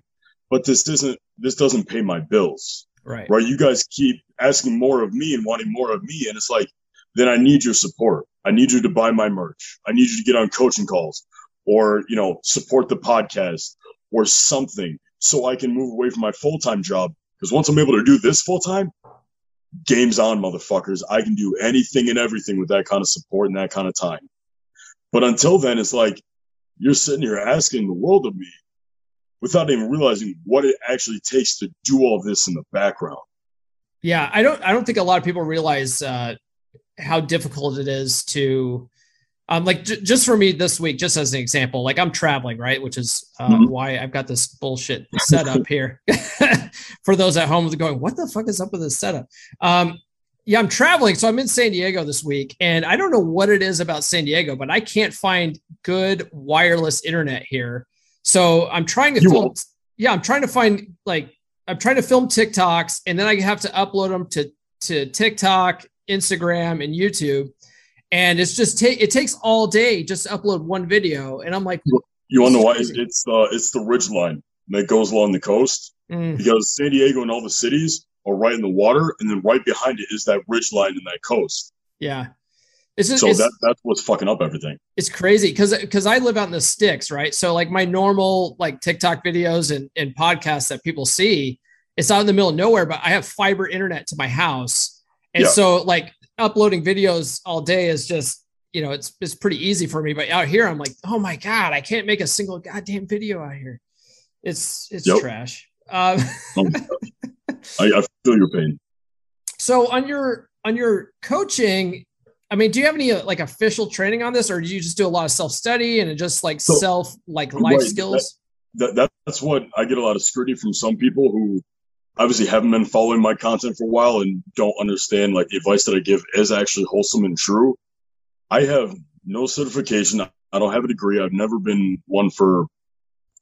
but this isn't, this doesn't pay my bills. Right. Right. You guys keep asking more of me and wanting more of me. And it's like, then I need your support. I need you to buy my merch. I need you to get on coaching calls or, you know, support the podcast or something so I can move away from my full time job. Because once I'm able to do this full time, games on, motherfuckers. I can do anything and everything with that kind of support and that kind of time. But until then, it's like you're sitting here asking the world of me without even realizing what it actually takes to do all this in the background. Yeah, I don't. I don't think a lot of people realize uh, how difficult it is to um, like j- just for me this week, just as an example, like I'm traveling, right? Which is uh, mm-hmm. why I've got this bullshit setup here. for those at home going, what the fuck is up with this setup? Um, yeah, I'm traveling. So I'm in San Diego this week, and I don't know what it is about San Diego, but I can't find good wireless internet here. So I'm trying to you film. Won't. Yeah, I'm trying to find like I'm trying to film TikToks, and then I have to upload them to to TikTok, Instagram, and YouTube and it's just take it takes all day just to upload one video and i'm like you want to know why it's the uh, it's the ridge line that goes along the coast. Mm. because san diego and all the cities are right in the water and then right behind it is that ridge line and that coast. Yeah. It's so it's, that that's what's fucking up everything. It's crazy because because i live out in the sticks right? So like my normal like tiktok videos and, and podcasts that people see it's out in the middle of nowhere but i have fiber internet to my house. And yeah. so like uploading videos all day is just you know it's it's pretty easy for me. But out here i'm like oh my god i can't make a single goddamn video out here It's it's yep. trash. Um, oh I, I feel your pain. So on your on your coaching, I mean, do you have any uh, like official training on this, or do you just do a lot of self study and just like so, self like life right, skills? That, that, that's what I get a lot of scrutiny from some people who obviously haven't been following my content for a while and don't understand like the advice that I give is actually wholesome and true. I have no certification. I don't have a degree. I've never been one for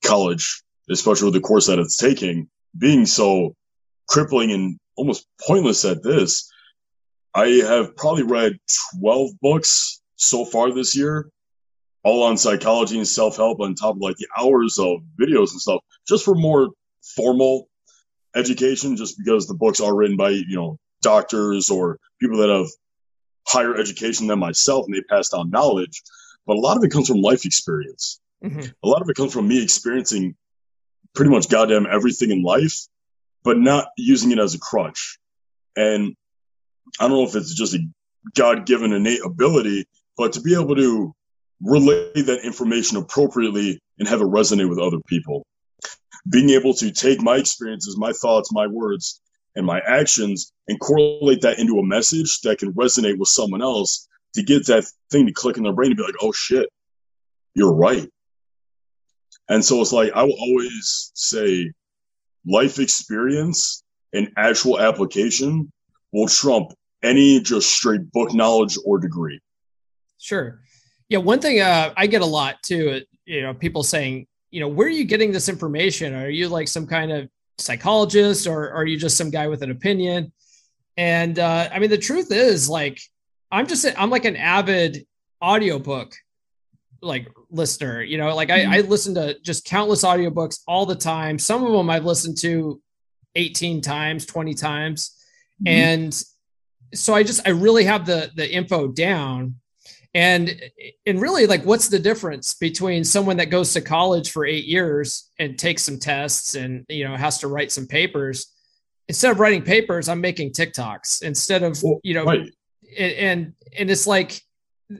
college, especially with the course that it's taking. Being so crippling and almost pointless at this, I have probably read 12 books so far this year, all on psychology and self help, on top of like the hours of videos and stuff, just for more formal education, just because the books are written by, you know, doctors or people that have higher education than myself and they pass down knowledge. But a lot of it comes from life experience. Mm-hmm. A lot of it comes from me experiencing pretty much goddamn everything in life, but not using it as a crutch. And I don't know if it's just a God given innate ability, but to be able to relay that information appropriately and have it resonate with other people. Being able to take my experiences, my thoughts, my words, and my actions and correlate that into a message that can resonate with someone else to get that thing to click in their brain and be like, oh shit, you're right. And so it's like, I will always say life experience and actual application will trump any just straight book knowledge or degree. Sure. Yeah. One thing uh, I get a lot too, you know, people saying, you know, where are you getting this information? Are you like some kind of psychologist or, or are you just some guy with an opinion? And uh, I mean, the truth is like, I'm just, I'm like an avid audiobook like listener, you know, like mm-hmm. I, I listen to just countless audiobooks all the time. Some of them I've listened to 18 times, 20 times. Mm-hmm. And so I just, I really have the, the info down and and really like what's the difference between someone that goes to college for eight years and takes some tests and you know has to write some papers instead of writing papers i'm making tiktoks instead of well, you know right. and and it's like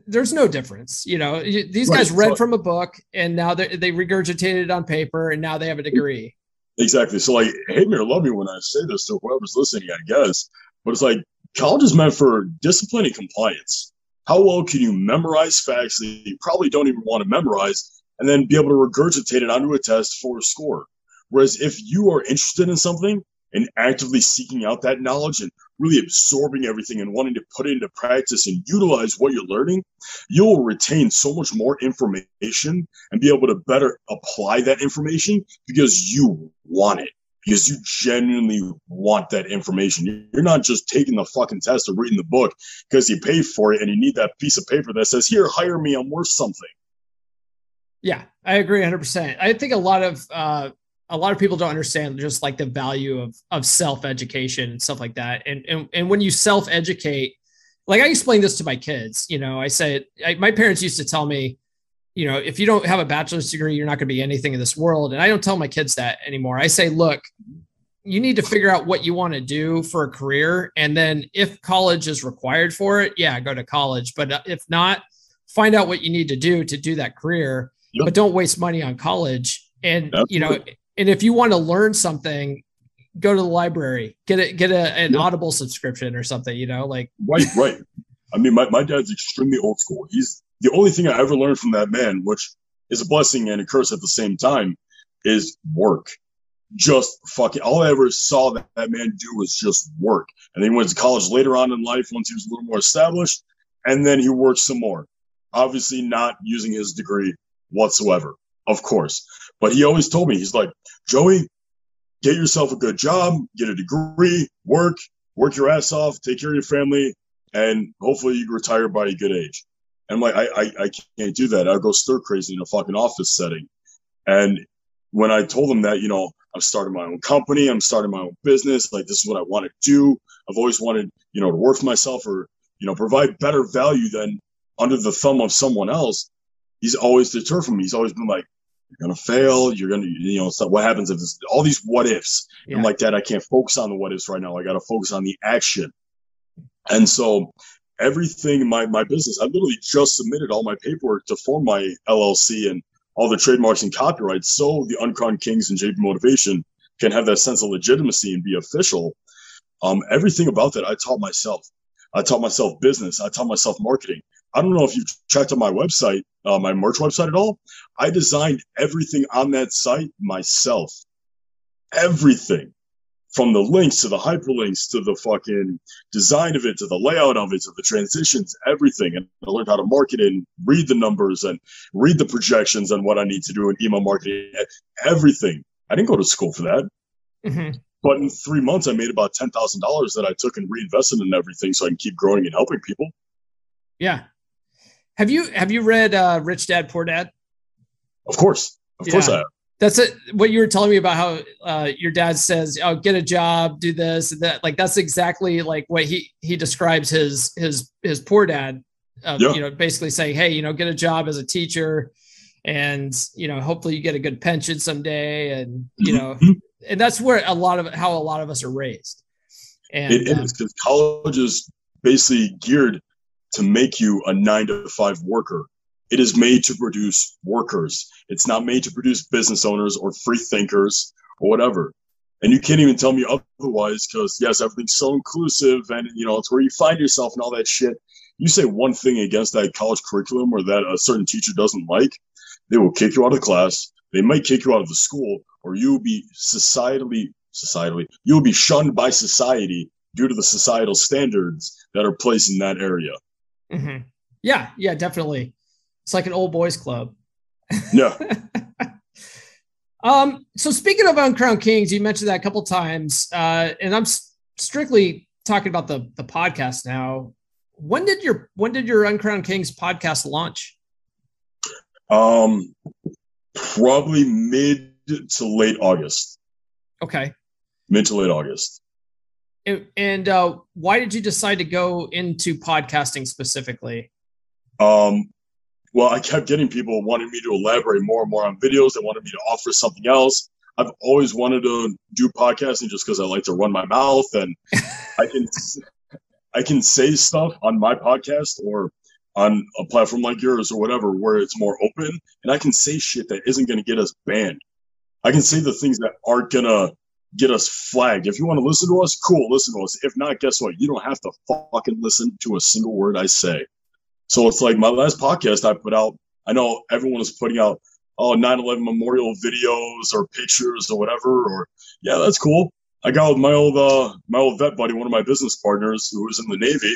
there's no difference you know these right. guys read so, from a book and now they, they regurgitated it on paper and now they have a degree exactly so like hate me or love me when i say this to whoever's listening i guess but it's like college is meant for discipline and compliance how well can you memorize facts that you probably don't even want to memorize and then be able to regurgitate it onto a test for a score? Whereas if you are interested in something and actively seeking out that knowledge and really absorbing everything and wanting to put it into practice and utilize what you're learning, you'll retain so much more information and be able to better apply that information because you want it because you genuinely want that information. You're not just taking the fucking test or reading the book because you paid for it and you need that piece of paper that says, here, hire me, I'm worth something. Yeah, I agree 100%. I think a lot of, uh, a lot of people don't understand just like the value of, of self-education and stuff like that. And, and, and when you self-educate, like I explain this to my kids, you know, I say I, my parents used to tell me, you know, if you don't have a bachelor's degree, you're not going to be anything in this world. And I don't tell my kids that anymore. I say, look, you need to figure out what you want to do for a career. And then if college is required for it, yeah, go to college. But uh, if not, find out what you need to do to do that career, yep. but don't waste money on college. And, Absolutely. you know, and if you want to learn something, go to the library, get it, get a, an yep. audible subscription or something, you know, like. Right, right. I mean, my, my dad's extremely old school. He's the only thing I ever learned from that man, which is a blessing and a curse at the same time, is work. Just fucking all I ever saw that, that man do was just work. And then he went to college later on in life once he was a little more established, and then he worked some more. Obviously, not using his degree whatsoever, of course. But he always told me, he's like, Joey, get yourself a good job, get a degree, work, work your ass off, take care of your family, and hopefully you retire by a good age. And I'm like, I, I, I can't do that. I'll go stir crazy in a fucking office setting. And when I told him that, you know, I'm starting my own company, I'm starting my own business, like this is what I want to do. I've always wanted, you know, to work for myself or, you know, provide better value than under the thumb of someone else. He's always deterred from me. He's always been like, you're gonna fail. You're gonna, you know, so what happens if this, all these what ifs? Yeah. I'm like, Dad, I can't focus on the what ifs right now. I got to focus on the action. And so everything in my, my business. I literally just submitted all my paperwork to form my LLC and all the trademarks and copyrights so the Uncrowned Kings and JB Motivation can have that sense of legitimacy and be official. Um, everything about that I taught myself. I taught myself business. I taught myself marketing. I don't know if you've checked on my website, uh, my merch website at all. I designed everything on that site myself. Everything from the links to the hyperlinks to the fucking design of it to the layout of it to the transitions, everything. And I learned how to market and read the numbers and read the projections and what I need to do in email marketing, everything. I didn't go to school for that. Mm-hmm. But in three months, I made about $10,000 that I took and reinvested in everything so I can keep growing and helping people. Yeah. Have you, have you read uh, Rich Dad, Poor Dad? Of course. Of yeah. course I have that's it. What you were telling me about how uh, your dad says, "Oh, get a job, do this, and that." Like that's exactly like what he he describes his his his poor dad. Uh, yeah. You know, basically saying, "Hey, you know, get a job as a teacher, and you know, hopefully you get a good pension someday." And you know, mm-hmm. and that's where a lot of how a lot of us are raised. And it is because college is basically geared to make you a nine to five worker it is made to produce workers. It's not made to produce business owners or free thinkers or whatever. And you can't even tell me otherwise because yes, everything's so inclusive and you know, it's where you find yourself and all that shit. You say one thing against that college curriculum or that a certain teacher doesn't like, they will kick you out of class. They might kick you out of the school or you will be societally, societally, you will be shunned by society due to the societal standards that are placed in that area. Mm-hmm. Yeah, yeah, definitely. It's like an old boys club. Yeah. um. So speaking of Uncrowned Kings, you mentioned that a couple times, uh, and I'm strictly talking about the the podcast now. When did your when did your Uncrowned Kings podcast launch? Um, probably mid to late August. Okay. Mid to late August. And, and uh, why did you decide to go into podcasting specifically? Um, well, I kept getting people wanting me to elaborate more and more on videos. They wanted me to offer something else. I've always wanted to do podcasting just because I like to run my mouth and I can I can say stuff on my podcast or on a platform like yours or whatever where it's more open and I can say shit that isn't going to get us banned. I can say the things that aren't going to get us flagged. If you want to listen to us, cool, listen to us. If not, guess what? You don't have to fucking listen to a single word I say. So it's like my last podcast I put out. I know everyone is putting out oh 9/11 memorial videos or pictures or whatever. Or yeah, that's cool. I got with my old uh, my old vet buddy, one of my business partners who was in the Navy.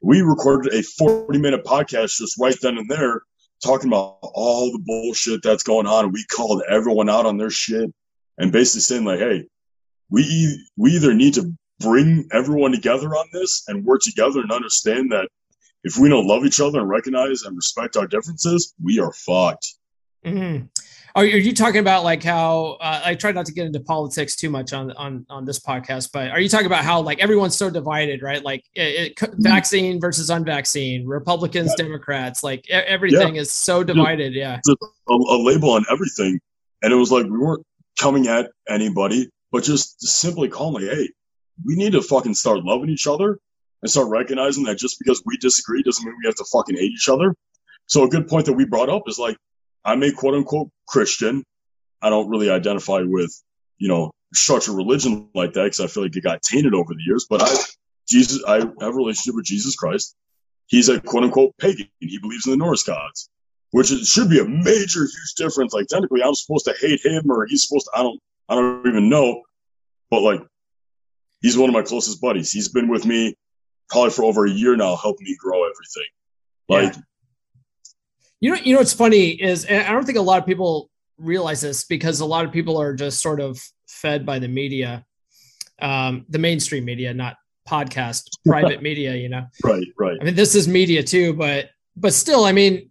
We recorded a 40 minute podcast just right then and there, talking about all the bullshit that's going on. We called everyone out on their shit and basically saying like, hey, we we either need to bring everyone together on this and work together and understand that if we don't love each other and recognize and respect our differences, we are fucked. Mm-hmm. Are, you talking about like how uh, I try not to get into politics too much on on on this podcast, but are you talking about how like everyone's so divided, right? Like it, it, mm-hmm. vaccine versus unvaccine, Republicans, yeah. Democrats, like everything yeah. is so divided. Yeah, a, a label on everything, and it was like we weren't coming at anybody, but just simply calling, hey, we need to fucking start loving each other and start recognizing that just because we disagree doesn't mean we have to fucking hate each other. So a good point that we brought up is like, I'm a quote unquote Christian. I don't really identify with, you know, such a religion like that because I feel like it got tainted over the years. But I, Jesus, I have a relationship with Jesus Christ. He's a quote unquote pagan. He believes in the Norse gods, which is, should be a major, huge difference. Like technically, I'm supposed to hate him, or he's supposed to. I don't. I don't even know. But like, he's one of my closest buddies. He's been with me probably for over a year now, helping me grow everything. Like, yeah. you know, you know what's funny is I don't think a lot of people realize this because a lot of people are just sort of fed by the media, um, the mainstream media, not podcast, private media. You know, right, right. I mean, this is media too, but but still, I mean,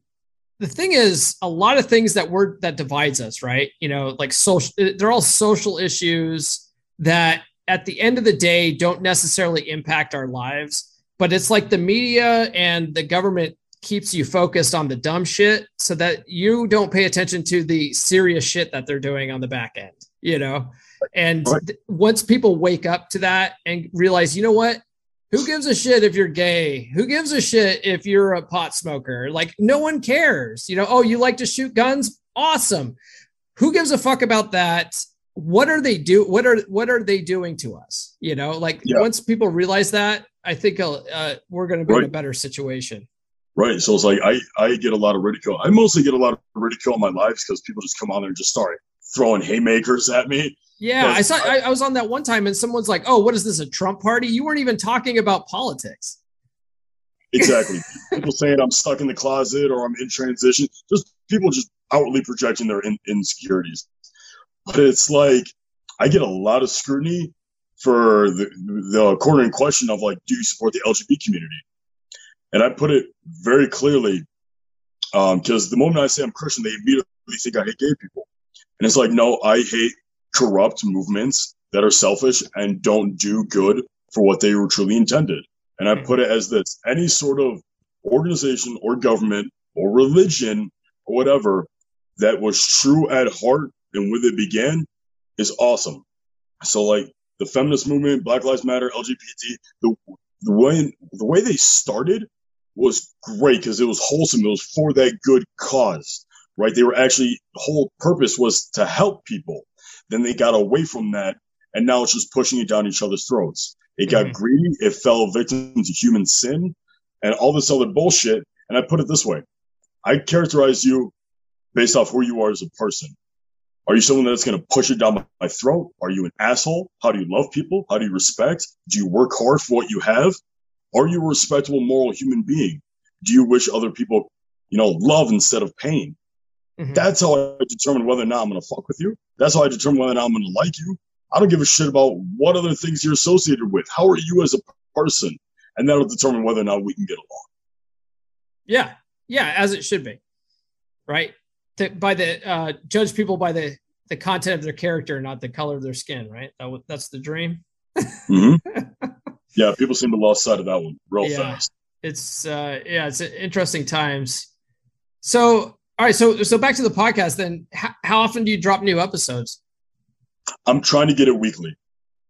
the thing is, a lot of things that were that divides us, right? You know, like social, eh, they're all social issues that at the end of the day don't necessarily impact our lives, but it's like the media and the government keeps you focused on the dumb shit so that you don't pay attention to the serious shit that they're doing on the back end, you know? And th- once people wake up to that and realize, you know what? Who gives a shit if you're gay? Who gives a shit if you're a pot smoker? Like, no one cares. You know, oh, you like to shoot guns? awesome. Who gives a fuck about that? What are they do? What are what are they doing to us? You know, like yeah. once people realize that, I think uh, we're going to be right. in a better situation. Right. So it's like I I get a lot of ridicule. I mostly get a lot of ridicule in my lives because people just come on there and just start throwing haymakers at me. Yeah, I saw. I, I, was on that one time, and someone's like, "Oh, what is this? A Trump party?" You weren't even talking about politics. Exactly. people saying I'm stuck in the closet or I'm in transition. Just people just outwardly projecting their in- insecurities. But it's like I get a lot of scrutiny for the the corner in question of like, do you support the LGBT community? And I put it very clearly because um, the moment I say I'm Christian, they immediately think I hate gay people. And it's like, no, I hate corrupt movements that are selfish and don't do good for what they were truly intended. And I put it as this any sort of organization or government or religion or whatever that was true at heart and with it began is awesome. So like the feminist movement, Black Lives Matter, LGBT, the the way the way they started was great because it was wholesome. It was for that good cause, right? They were actually whole purpose was to help people. Then they got away from that, and now it's just pushing it down each other's throats. It got mm-hmm. greedy. It fell victim to human sin and all this other bullshit. And I put it this way I characterize you based off who you are as a person. Are you someone that's going to push it down my throat? Are you an asshole? How do you love people? How do you respect? Do you work hard for what you have? Are you a respectable, moral human being? Do you wish other people, you know, love instead of pain? Mm-hmm. That's how I determine whether or not I'm going to fuck with you. That's how I determine whether or not I'm going to like you. I don't give a shit about what other things you're associated with. How are you as a person? And that'll determine whether or not we can get along. Yeah. Yeah. As it should be. Right. To, by the uh, judge people by the, the content of their character, not the color of their skin. Right. That, that's the dream. mm-hmm. Yeah. People seem to lost sight of that one real yeah. fast. It's, uh, yeah, it's interesting times. So, all right. So, so back to the podcast then. How, how often do you drop new episodes? I'm trying to get it weekly.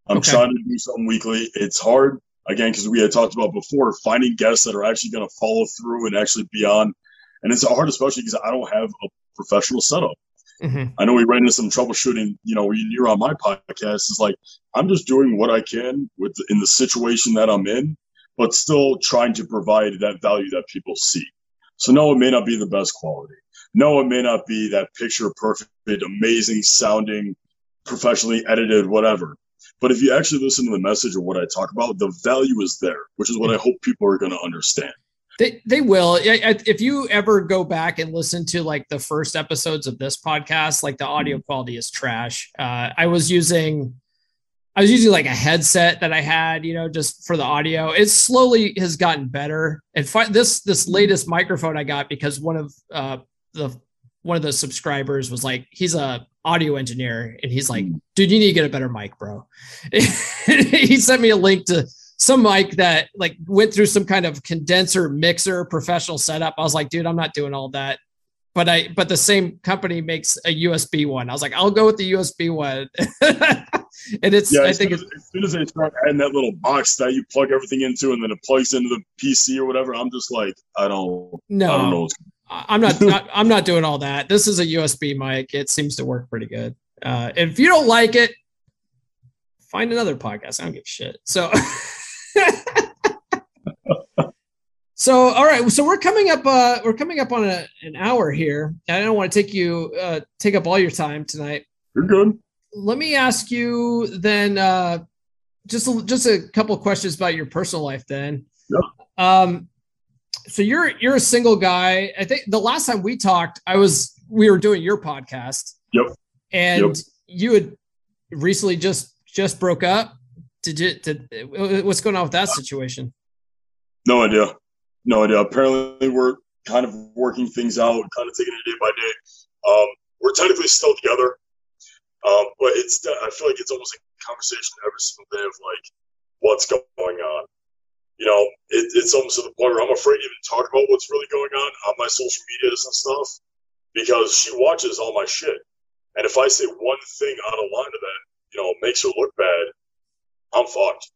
I'm okay. trying to do something weekly. It's hard again because we had talked about before finding guests that are actually going to follow through and actually be on. And it's hard, especially because I don't have a professional setup. Mm-hmm. I know we ran into some troubleshooting. You know, when you're on my podcast, it's like I'm just doing what I can with in the situation that I'm in, but still trying to provide that value that people see. So no, it may not be the best quality. No, it may not be that picture perfect, amazing sounding professionally edited, whatever. But if you actually listen to the message of what I talk about, the value is there, which is what I hope people are going to understand. They, they will. If you ever go back and listen to like the first episodes of this podcast, like the audio mm-hmm. quality is trash. Uh, I was using, I was using like a headset that I had, you know, just for the audio. It slowly has gotten better. And fi- this this latest microphone I got because one of uh, the one of the subscribers was like, he's a audio engineer and he's like, hmm. dude, you need to get a better mic, bro. he sent me a link to some mic that like went through some kind of condenser mixer professional setup. I was like, dude, I'm not doing all that. But I but the same company makes a USB one. I was like, I'll go with the USB one. and it's yeah, I think as, as soon as they start adding that little box that you plug everything into and then it plugs into the PC or whatever, I'm just like, I don't no I don't know I'm not, not I'm not doing all that. This is a USB mic. It seems to work pretty good. Uh, if you don't like it, find another podcast. I don't give a shit. So, so all right. So we're coming up. Uh, we're coming up on a, an hour here. I don't want to take you uh, take up all your time tonight. You're good. Let me ask you then. Uh, just a, just a couple questions about your personal life. Then. Yeah. Um, so you're you're a single guy. I think the last time we talked, I was we were doing your podcast. Yep. And yep. you had recently just just broke up. Did you? Did, what's going on with that situation? No idea. No idea. Apparently, we're kind of working things out, kind of taking it day by day. Um, we're technically still together, um, but it's. I feel like it's almost a conversation every single day of like, what's going on you know, it, it's almost to the point where I'm afraid to even talk about what's really going on on my social medias and stuff because she watches all my shit. And if I say one thing out of line to that, you know, makes her look bad, I'm fucked.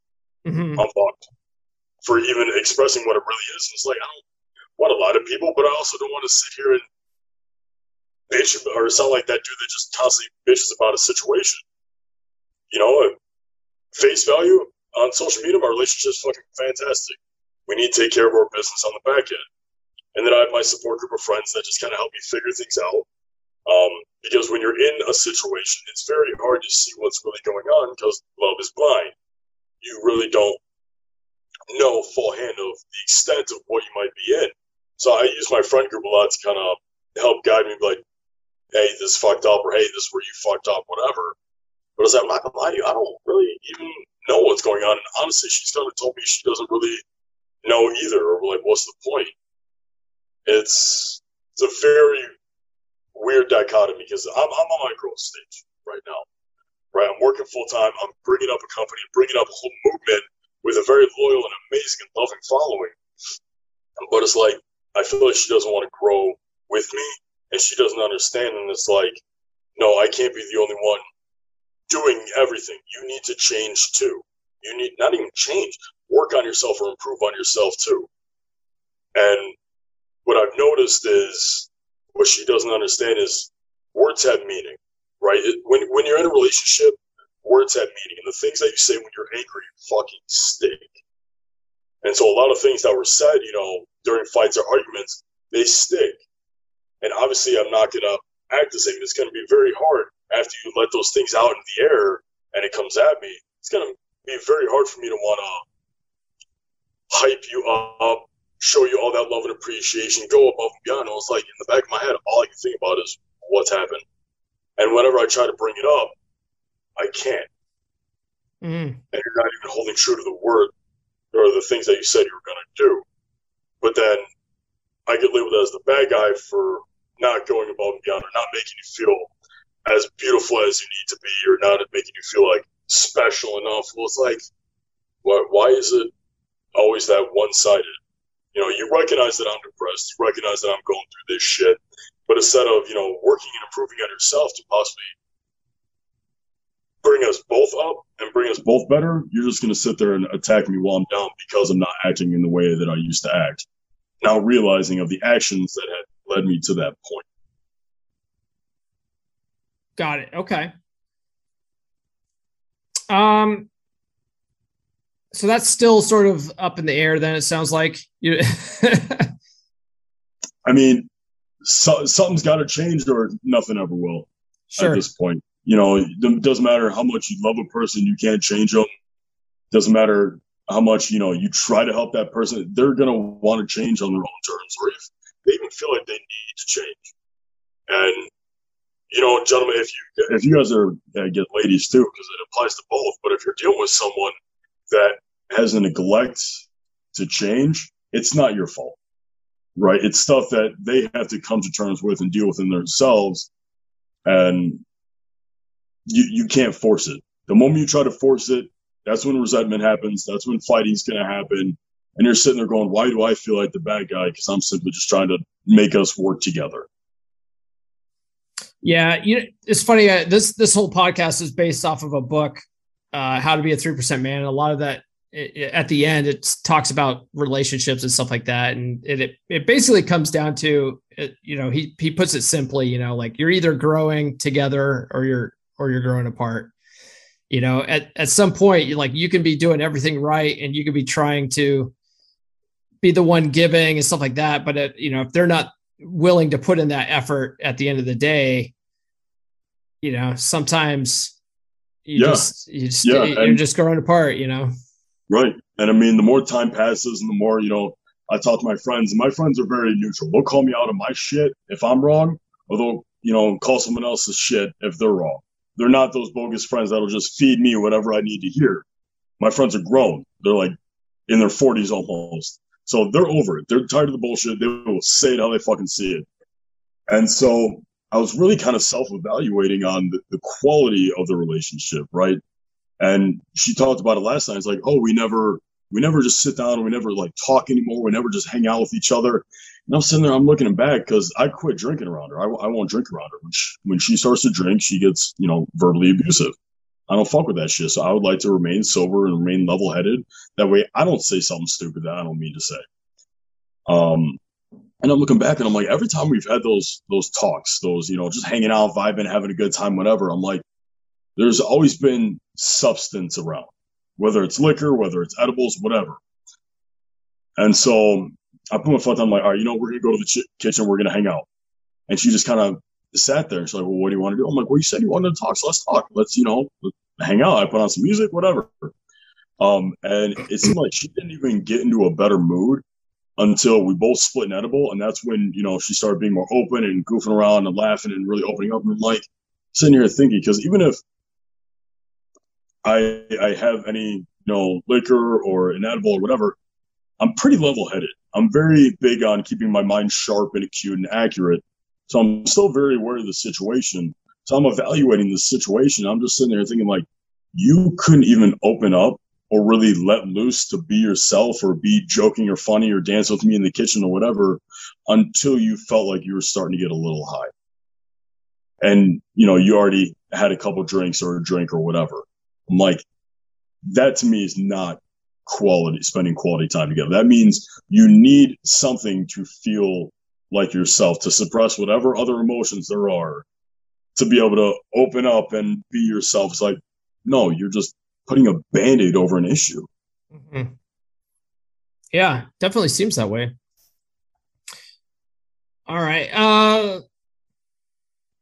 Mm-hmm. I'm fucked for even expressing what it really is. And it's like, I don't want a lot of people, but I also don't want to sit here and bitch or sound like that dude that just constantly bitches about a situation. You know, face value on social media, my relationship's fucking fantastic. We need to take care of our business on the back end. And then I have my support group of friends that just kind of help me figure things out. Um, because when you're in a situation, it's very hard to see what's really going on because love is blind. You really don't know full hand of the extent of what you might be in. So I use my friend group a lot to kind of help guide me, like, hey, this fucked up, or hey, this is where you fucked up, whatever. But as I'm not gonna lie to you, I don't really even know what's going on. And honestly, she's kind of told me she doesn't really know either, or like, what's the point? It's it's a very weird dichotomy because I'm, I'm on my growth stage right now. Right, I'm working full time. I'm bringing up a company, bringing up a whole movement with a very loyal and amazing and loving following. But it's like I feel like she doesn't want to grow with me, and she doesn't understand. And it's like, no, I can't be the only one doing everything. You need to change too. You need not even change, work on yourself or improve on yourself too. And what I've noticed is what she doesn't understand is words have meaning, right? It, when when you're in a relationship, words have meaning, and the things that you say when you're angry fucking stick. And so a lot of things that were said, you know, during fights or arguments, they stick. And obviously, I'm not gonna act the same. It's gonna be very hard after you let those things out in the air and it comes at me. It's gonna be very hard for me to want to hype you up, show you all that love and appreciation, go above and beyond. I was like, in the back of my head, all I can think about is what's happened. And whenever I try to bring it up, I can't. Mm. And you're not even holding true to the word or the things that you said you were going to do. But then I get labeled as the bad guy for not going above and beyond or not making you feel as beautiful as you need to be or not making you feel like special enough. Well, it's like, why, why is it always that one sided? You know, you recognize that I'm depressed, you recognize that I'm going through this shit, but instead of, you know, working and improving on yourself to possibly bring us both up and bring us both better, you're just going to sit there and attack me while I'm down because I'm not acting in the way that I used to act. Now realizing of the actions that had led me to that point. Got it. Okay. Um, so that's still sort of up in the air. Then it sounds like you. I mean, so, something's got to change, or nothing ever will. Sure. At this point, you know, it doesn't matter how much you love a person, you can't change them. Doesn't matter how much you know you try to help that person; they're gonna want to change on their own terms, or if they even feel like they need to change. And you know, gentlemen, if you if you guys are get ladies too, because it applies to both. But if you're dealing with someone that has a neglect to change, it's not your fault, right? It's stuff that they have to come to terms with and deal with in themselves, and you you can't force it. The moment you try to force it, that's when resentment happens. That's when fighting's going to happen. And you're sitting there going, why do I feel like the bad guy? Because I'm simply just trying to make us work together. Yeah, you know, it's funny. Uh, this this whole podcast is based off of a book, uh, "How to Be a Three Percent Man." And a lot of that, it, at the end, it talks about relationships and stuff like that. And it it, it basically comes down to, it, you know, he he puts it simply, you know, like you're either growing together or you're or you're growing apart. You know, at at some point, you like you can be doing everything right, and you can be trying to be the one giving and stuff like that. But it, you know, if they're not willing to put in that effort at the end of the day, you know, sometimes you yeah. just you just yeah. you're and, just growing apart, you know. Right. And I mean the more time passes and the more, you know, I talk to my friends and my friends are very neutral. They'll call me out on my shit if I'm wrong, or they'll, you know, call someone else's shit if they're wrong. They're not those bogus friends that'll just feed me whatever I need to hear. My friends are grown. They're like in their forties almost. So they're over it. They're tired of the bullshit. They will say it how they fucking see it. And so I was really kind of self evaluating on the, the, quality of the relationship, right? And she talked about it last night. It's like, oh, we never, we never just sit down. and We never like talk anymore. We never just hang out with each other. And I'm sitting there, I'm looking back because I quit drinking around her. I, I won't drink around her. When she, when she starts to drink, she gets, you know, verbally abusive. I don't fuck with that shit. So I would like to remain sober and remain level headed. That way I don't say something stupid that I don't mean to say. Um, And I'm looking back and I'm like, every time we've had those those talks, those, you know, just hanging out, vibing, having a good time, whatever, I'm like, there's always been substance around, whether it's liquor, whether it's edibles, whatever. And so I put my foot down, I'm like, all right, you know, we're gonna go to the ch- kitchen, we're gonna hang out. And she just kind of sat there and she's like, Well, what do you want to do? I'm like, Well, you said you wanted to talk, so let's talk. Let's, you know, hang out. I put on some music, whatever. Um, and it seemed like she didn't even get into a better mood until we both split an edible. And that's when, you know, she started being more open and goofing around and laughing and really opening up. And like sitting here thinking, because even if I I have any, you know, liquor or an edible or whatever, I'm pretty level headed. I'm very big on keeping my mind sharp and acute and accurate. So I'm still very aware of the situation. So I'm evaluating the situation. I'm just sitting there thinking like, you couldn't even open up or really let loose to be yourself or be joking or funny or dance with me in the kitchen or whatever until you felt like you were starting to get a little high. And, you know, you already had a couple drinks or a drink or whatever. I'm like, that to me is not quality, spending quality time together. That means you need something to feel like yourself, to suppress whatever other emotions there are, to be able to open up and be yourself. It's like, no, you're just putting a band aid over an issue. Mm-hmm. Yeah, definitely seems that way. All right. Uh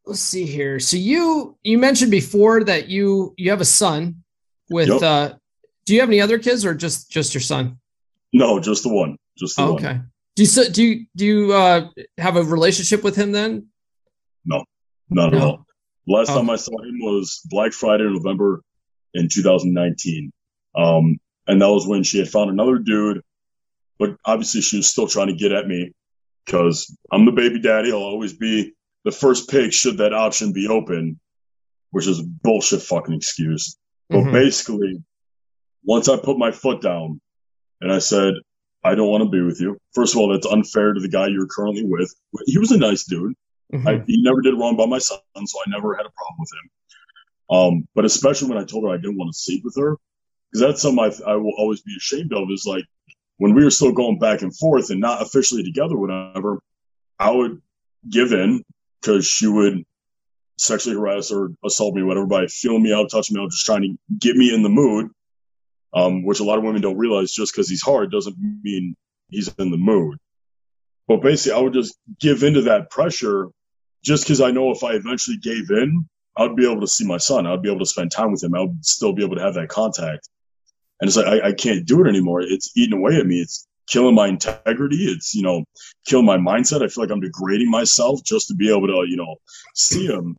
let's see here. So you you mentioned before that you you have a son with yep. uh do you have any other kids or just just your son? No, just the one. Just the oh, okay. Do you do you do you uh have a relationship with him then? No. Not no. at all. Last oh. time I saw him was Black Friday in November in 2019. Um, and that was when she had found another dude, but obviously she was still trying to get at me because I'm the baby daddy. I'll always be the first pick should that option be open, which is a bullshit fucking excuse. But mm-hmm. basically, once I put my foot down and I said, I don't want to be with you. First of all, that's unfair to the guy you're currently with. He was a nice dude. Mm-hmm. I, he never did wrong by my son, so I never had a problem with him. Um, but especially when I told her I didn't want to sleep with her, because that's something I, I will always be ashamed of is like when we were still going back and forth and not officially together, whatever, I would give in because she would sexually harass or assault me, whatever, by feeling me out, touching me out, just trying to get me in the mood. Um, which a lot of women don't realize just because he's hard doesn't mean he's in the mood. But basically, I would just give into that pressure just because I know if I eventually gave in, I'd be able to see my son. I'd be able to spend time with him. I would still be able to have that contact. And it's like, I, I can't do it anymore. It's eating away at me. It's killing my integrity. It's, you know, killing my mindset. I feel like I'm degrading myself just to be able to, you know, see him.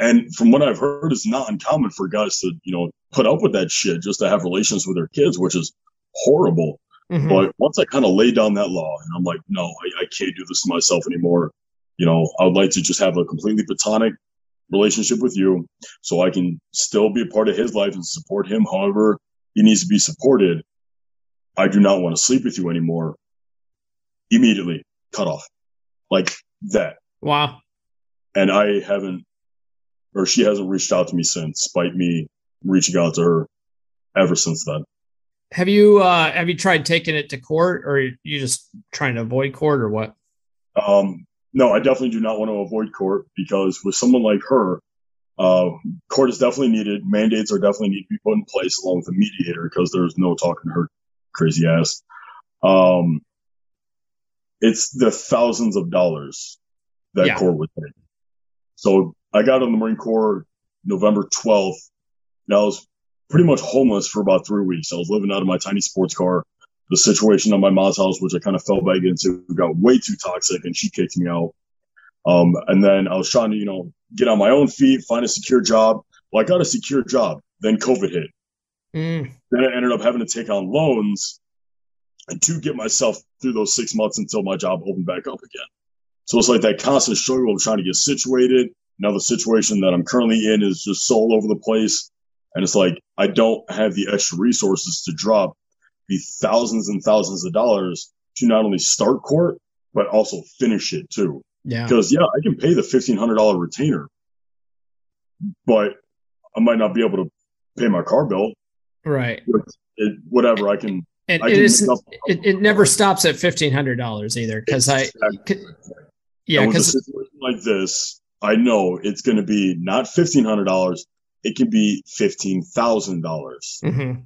And from what I've heard, it's not uncommon for guys to, you know, put up with that shit just to have relations with their kids, which is horrible. Mm-hmm. But once I kind of lay down that law and I'm like, no, I, I can't do this to myself anymore. You know, I would like to just have a completely platonic relationship with you so I can still be a part of his life and support him however he needs to be supported. I do not want to sleep with you anymore. Immediately cut off like that. Wow. And I haven't, or she hasn't reached out to me since, despite me reaching out to her ever since then. Have you, uh, have you tried taking it to court or are you just trying to avoid court or what? Um, no, I definitely do not want to avoid court because with someone like her, uh, court is definitely needed. Mandates are definitely need to be put in place along with a mediator because there's no talking to her crazy ass. Um, it's the thousands of dollars that yeah. court would take. So I got in the Marine Corps November 12th. And I was pretty much homeless for about three weeks. I was living out of my tiny sports car the situation at my mom's house, which I kind of fell back into, got way too toxic and she kicked me out. Um, and then I was trying to, you know, get on my own feet, find a secure job. Well, I got a secure job. Then COVID hit. Mm. Then I ended up having to take on loans and to get myself through those six months until my job opened back up again. So it's like that constant struggle of trying to get situated. Now the situation that I'm currently in is just so all over the place. And it's like, I don't have the extra resources to drop the thousands and thousands of dollars to not only start court, but also finish it too. Yeah. Because yeah, I can pay the fifteen hundred dollar retainer, but I might not be able to pay my car bill. Right. It, whatever I can. And it, is, it, it, never stops at fifteen hundred dollars either, because exactly. I, yeah, because like this, I know it's going to be not fifteen hundred dollars. It can be fifteen thousand dollars. Mm-hmm.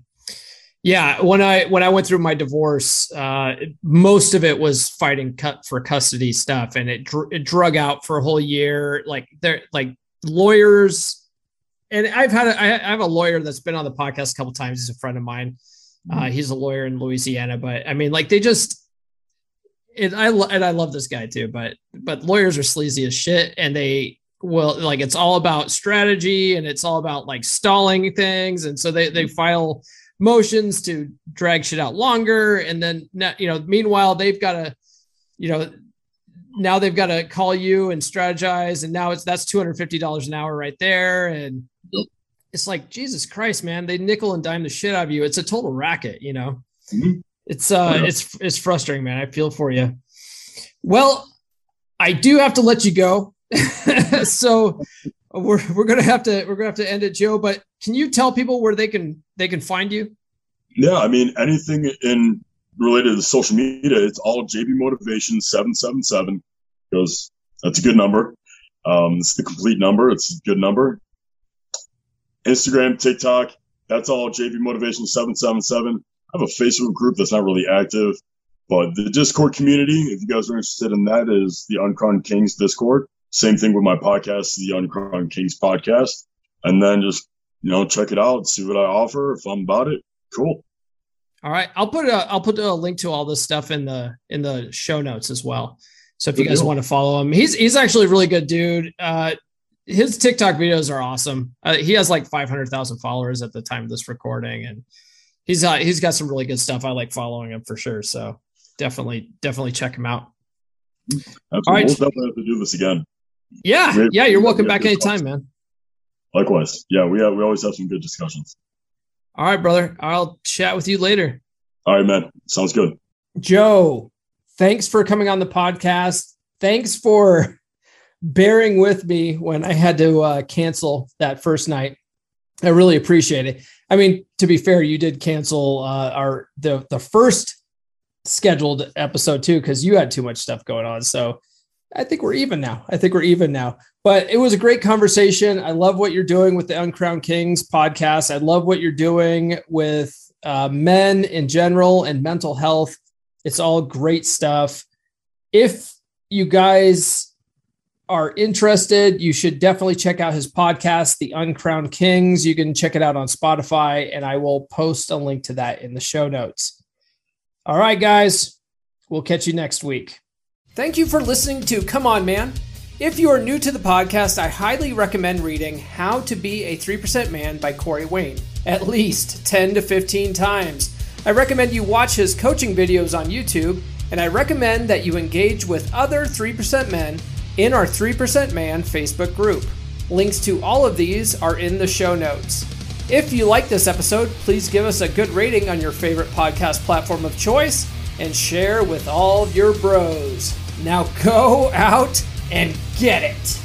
Yeah, when I when I went through my divorce, uh, most of it was fighting cut for custody stuff, and it, dr- it drug out for a whole year. Like they're like lawyers, and I've had a, I have a lawyer that's been on the podcast a couple times. He's a friend of mine. Uh, mm-hmm. he's a lawyer in Louisiana, but I mean, like they just. It, I and I love this guy too, but but lawyers are sleazy as shit, and they will like it's all about strategy and it's all about like stalling things, and so they they mm-hmm. file motions to drag shit out longer. And then, you know, meanwhile, they've got to, you know, now they've got to call you and strategize. And now it's that's $250 an hour right there. And it's like, Jesus Christ, man, they nickel and dime the shit out of you. It's a total racket, you know? Mm-hmm. It's, uh, yeah. it's, it's frustrating, man. I feel for you. Well, I do have to let you go. so we're we're gonna have to we're gonna have to end it, Joe. But can you tell people where they can they can find you? Yeah, I mean anything in related to social media, it's all JB Motivation seven seven seven because that's a good number. Um, it's the complete number. It's a good number. Instagram, TikTok, that's all JB Motivation seven seven seven. I have a Facebook group that's not really active, but the Discord community, if you guys are interested in that, is the Uncrowned Kings Discord. Same thing with my podcast, the Uncrowned Kings podcast. And then just, you know, check it out, see what I offer. If I'm about it, cool. All right. I'll put a I'll put a link to all this stuff in the in the show notes as well. So if you guys want to follow him, he's he's actually a really good dude. Uh his TikTok videos are awesome. Uh, he has like 500,000 followers at the time of this recording and he's uh, he's got some really good stuff. I like following him for sure. So definitely definitely check him out. Absolutely. All right. We'll definitely have to do this again. Yeah, yeah, you're welcome back anytime, man. Likewise. Yeah, we have, we always have some good discussions. All right, brother. I'll chat with you later. All right, man. Sounds good. Joe, thanks for coming on the podcast. Thanks for bearing with me when I had to uh, cancel that first night. I really appreciate it. I mean, to be fair, you did cancel uh, our the the first scheduled episode too because you had too much stuff going on. So I think we're even now. I think we're even now. But it was a great conversation. I love what you're doing with the Uncrowned Kings podcast. I love what you're doing with uh, men in general and mental health. It's all great stuff. If you guys are interested, you should definitely check out his podcast, The Uncrowned Kings. You can check it out on Spotify, and I will post a link to that in the show notes. All right, guys, we'll catch you next week. Thank you for listening to Come On Man. If you are new to the podcast, I highly recommend reading How to Be a 3% Man by Corey Wayne at least 10 to 15 times. I recommend you watch his coaching videos on YouTube, and I recommend that you engage with other 3% men in our 3% Man Facebook group. Links to all of these are in the show notes. If you like this episode, please give us a good rating on your favorite podcast platform of choice and share with all your bros. Now go out and get it.